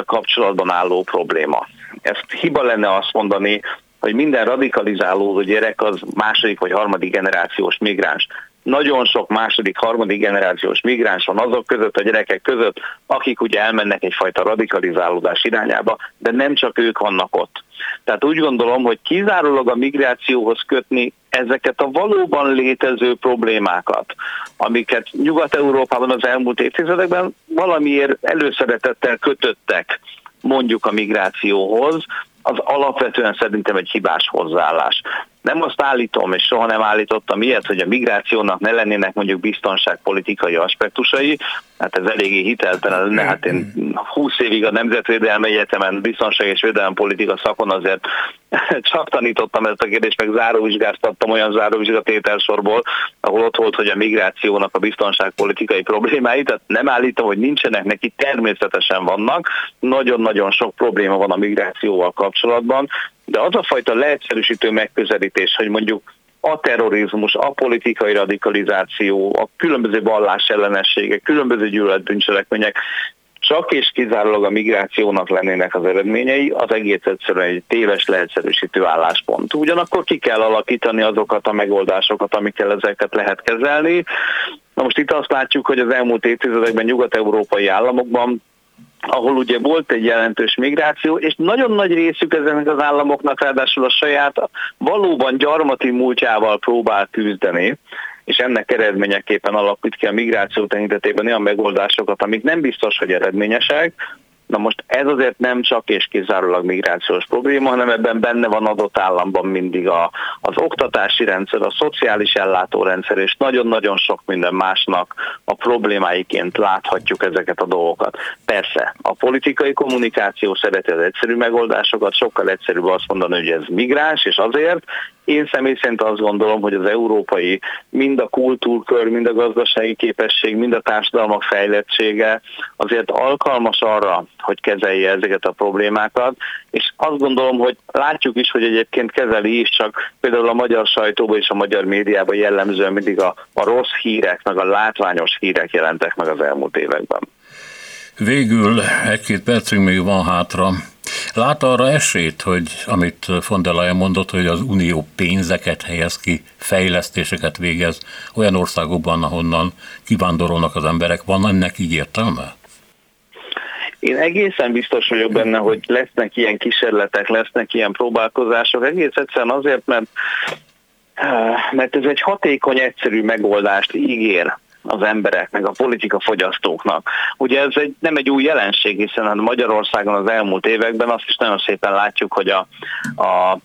kapcsolatban álló probléma. Ezt hiba lenne azt mondani, hogy minden radikalizálódó gyerek az második vagy harmadik generációs migráns. Nagyon sok második, harmadik generációs migráns van azok között, a gyerekek között, akik ugye elmennek egyfajta radikalizálódás irányába, de nem csak ők vannak ott. Tehát úgy gondolom, hogy kizárólag a migrációhoz kötni ezeket a valóban létező problémákat, amiket Nyugat-Európában az elmúlt évtizedekben valamiért előszeretettel kötöttek mondjuk a migrációhoz, az alapvetően szerintem egy hibás hozzáállás. Nem azt állítom, és soha nem állítottam ilyet, hogy a migrációnak ne lennének mondjuk biztonságpolitikai aspektusai, hát ez eléggé hiteltelen lenne, hát én 20 évig a Nemzetvédelmi Egyetemen biztonság és politika szakon azért csak tanítottam ezt a kérdést, meg záróvizsgáztattam olyan záróvizsgatételsorból, ahol ott volt, hogy a migrációnak a biztonságpolitikai problémái, tehát nem állítom, hogy nincsenek neki, természetesen vannak, nagyon-nagyon sok probléma van a migrációval kapcsolatban, de az a fajta leegyszerűsítő megközelítés, hogy mondjuk a terrorizmus, a politikai radikalizáció, a különböző vallás ellenességek, különböző gyűlöletbűncselekmények csak és kizárólag a migrációnak lennének az eredményei, az egész egyszerűen egy téves leegyszerűsítő álláspont. Ugyanakkor ki kell alakítani azokat a megoldásokat, amikkel ezeket lehet kezelni. Na most itt azt látjuk, hogy az elmúlt évtizedekben nyugat-európai államokban ahol ugye volt egy jelentős migráció, és nagyon nagy részük ezeknek az államoknak ráadásul a saját valóban gyarmati múltjával próbál küzdeni, és ennek eredményeképpen alakít ki a migráció tekintetében olyan megoldásokat, amik nem biztos, hogy eredményesek, Na most ez azért nem csak és kizárólag migrációs probléma, hanem ebben benne van adott államban mindig a, az oktatási rendszer, a szociális ellátórendszer, és nagyon-nagyon sok minden másnak a problémáiként láthatjuk ezeket a dolgokat. Persze, a politikai kommunikáció szereti az egyszerű megoldásokat, sokkal egyszerűbb azt mondani, hogy ez migráns, és azért, én személy szerint azt gondolom, hogy az európai mind a kultúrkör, mind a gazdasági képesség, mind a társadalmak fejlettsége azért alkalmas arra, hogy kezelje ezeket a problémákat, és azt gondolom, hogy látjuk is, hogy egyébként kezeli is, csak például a magyar sajtóban és a magyar médiában jellemzően mindig a, a rossz hírek, meg a látványos hírek jelentek meg az elmúlt években. Végül egy-két percünk még van hátra. Lát arra esélyt, hogy amit von der Leyen mondott, hogy az Unió pénzeket helyez ki, fejlesztéseket végez olyan országokban, ahonnan kivándorolnak az emberek, van ennek így értelme? Én egészen biztos vagyok benne, hogy lesznek ilyen kísérletek, lesznek ilyen próbálkozások, egész egyszerűen azért, mert mert ez egy hatékony, egyszerű megoldást ígér az emberek, meg a politika fogyasztóknak. Ugye ez egy, nem egy új jelenség, hiszen Magyarországon az elmúlt években azt is nagyon szépen látjuk, hogy a, a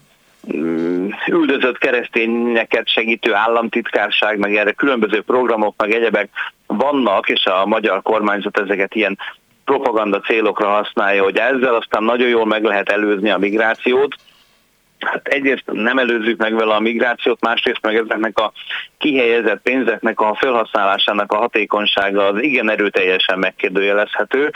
mm, üldözött keresztényeket segítő államtitkárság, meg erre különböző programok, meg egyebek vannak, és a magyar kormányzat ezeket ilyen propaganda célokra használja, hogy ezzel aztán nagyon jól meg lehet előzni a migrációt, Hát egyrészt nem előzzük meg vele a migrációt, másrészt meg ezeknek a kihelyezett pénzeknek a felhasználásának a hatékonysága az igen erőteljesen megkérdőjelezhető.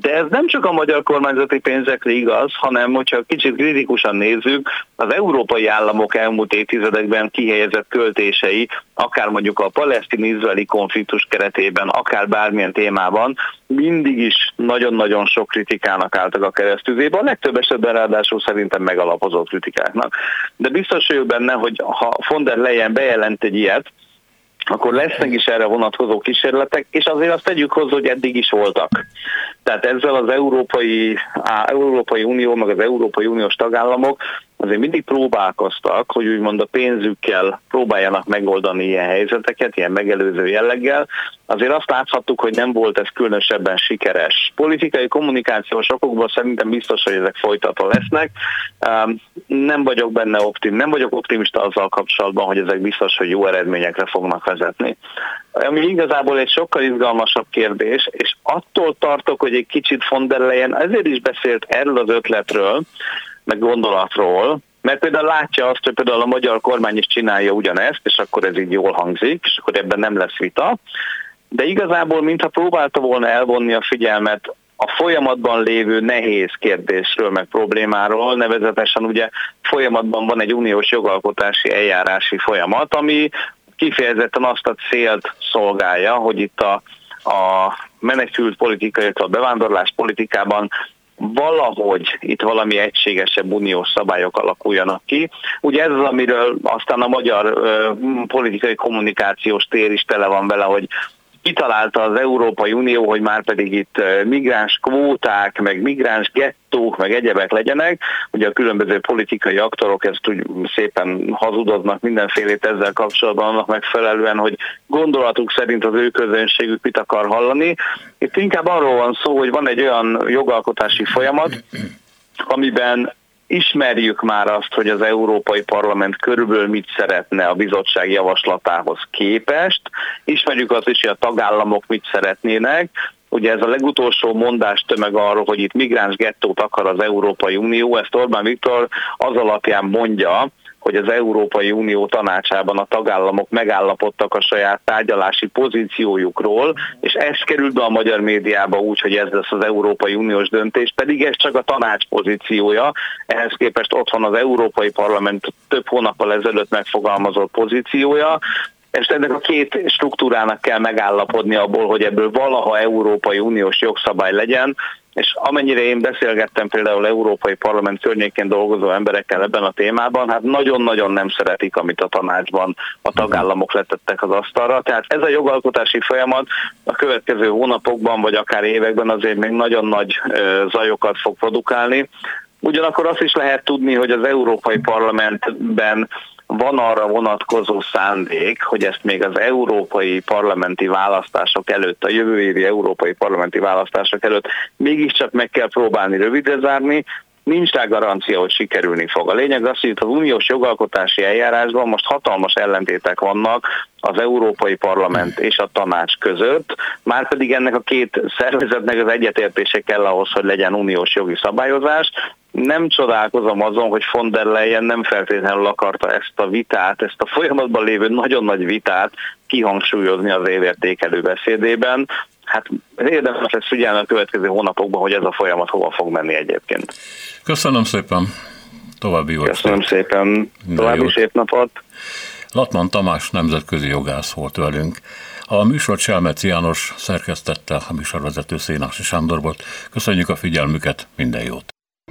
De ez nem csak a magyar kormányzati pénzekre igaz, hanem hogyha kicsit kritikusan nézzük, az európai államok elmúlt évtizedekben kihelyezett költései, akár mondjuk a palesztin-izraeli konfliktus keretében, akár bármilyen témában, mindig is nagyon-nagyon sok kritikának álltak a keresztüzébe, a legtöbb esetben ráadásul szerintem megalapozott kritikáknak. De biztos vagyok benne, hogy ha von der Leyen bejelent egy ilyet, akkor lesznek is erre vonatkozó kísérletek, és azért azt tegyük hozzá, hogy eddig is voltak. Tehát ezzel az Európai, Európai Unió, meg az Európai Uniós tagállamok azért mindig próbálkoztak, hogy úgymond a pénzükkel próbáljanak megoldani ilyen helyzeteket, ilyen megelőző jelleggel. Azért azt láthattuk, hogy nem volt ez különösebben sikeres. Politikai kommunikációs okokból szerintem biztos, hogy ezek folytatva lesznek. Nem vagyok benne optim, nem vagyok optimista azzal kapcsolatban, hogy ezek biztos, hogy jó eredményekre fognak vezetni. Ami igazából egy sokkal izgalmasabb kérdés, és attól tartok, hogy egy kicsit von der Leyen ezért is beszélt erről az ötletről, meg gondolatról, mert például látja azt, hogy például a magyar kormány is csinálja ugyanezt, és akkor ez így jól hangzik, és akkor ebben nem lesz vita. De igazából, mintha próbálta volna elvonni a figyelmet a folyamatban lévő nehéz kérdésről, meg problémáról, nevezetesen ugye folyamatban van egy uniós jogalkotási eljárási folyamat, ami kifejezetten azt a célt szolgálja, hogy itt a, a menekült politikai, a bevándorlás politikában valahogy itt valami egységesebb uniós szabályok alakuljanak ki. Ugye ez az, amiről aztán a magyar ö, politikai kommunikációs tér is tele van vele, hogy kitalálta az Európai Unió, hogy már pedig itt migráns kvóták, meg migráns gettók, meg egyebek legyenek. Ugye a különböző politikai aktorok ezt úgy szépen hazudoznak mindenfélét ezzel kapcsolatban annak megfelelően, hogy gondolatuk szerint az ő közönségük mit akar hallani. Itt inkább arról van szó, hogy van egy olyan jogalkotási folyamat, amiben ismerjük már azt, hogy az Európai Parlament körülbelül mit szeretne a bizottság javaslatához képest, ismerjük azt is, hogy a tagállamok mit szeretnének, Ugye ez a legutolsó mondás tömeg arról, hogy itt migráns gettót akar az Európai Unió, ezt Orbán Viktor az alapján mondja, hogy az Európai Unió tanácsában a tagállamok megállapodtak a saját tárgyalási pozíciójukról, és ez került be a magyar médiába úgy, hogy ez lesz az Európai Uniós döntés, pedig ez csak a tanács pozíciója. Ehhez képest ott van az Európai Parlament több hónappal ezelőtt megfogalmazott pozíciója, és ennek a két struktúrának kell megállapodni abból, hogy ebből valaha Európai Uniós jogszabály legyen, és amennyire én beszélgettem például Európai Parlament környékén dolgozó emberekkel ebben a témában, hát nagyon-nagyon nem szeretik, amit a tanácsban a tagállamok letettek az asztalra. Tehát ez a jogalkotási folyamat a következő hónapokban, vagy akár években azért még nagyon nagy zajokat fog produkálni. Ugyanakkor azt is lehet tudni, hogy az Európai Parlamentben van arra vonatkozó szándék, hogy ezt még az európai parlamenti választások előtt, a jövő évi európai parlamenti választások előtt mégiscsak meg kell próbálni rövidre zárni, nincs rá garancia, hogy sikerülni fog. A lényeg az, hogy az uniós jogalkotási eljárásban most hatalmas ellentétek vannak az Európai Parlament és a tanács között, már pedig ennek a két szervezetnek az egyetértése kell ahhoz, hogy legyen uniós jogi szabályozás, nem csodálkozom azon, hogy von der Leyen nem feltétlenül akarta ezt a vitát, ezt a folyamatban lévő nagyon nagy vitát kihangsúlyozni az évértékelő beszédében. Hát érdemes lesz figyelni a következő hónapokban, hogy ez a folyamat hova fog menni egyébként. Köszönöm szépen, további jó Köszönöm szépen, további szép napot. Latman Tamás nemzetközi jogász volt velünk. A műsor Selmeci János szerkesztette, a műsorvezető Szénási Sándor volt. Köszönjük a figyelmüket, minden jót!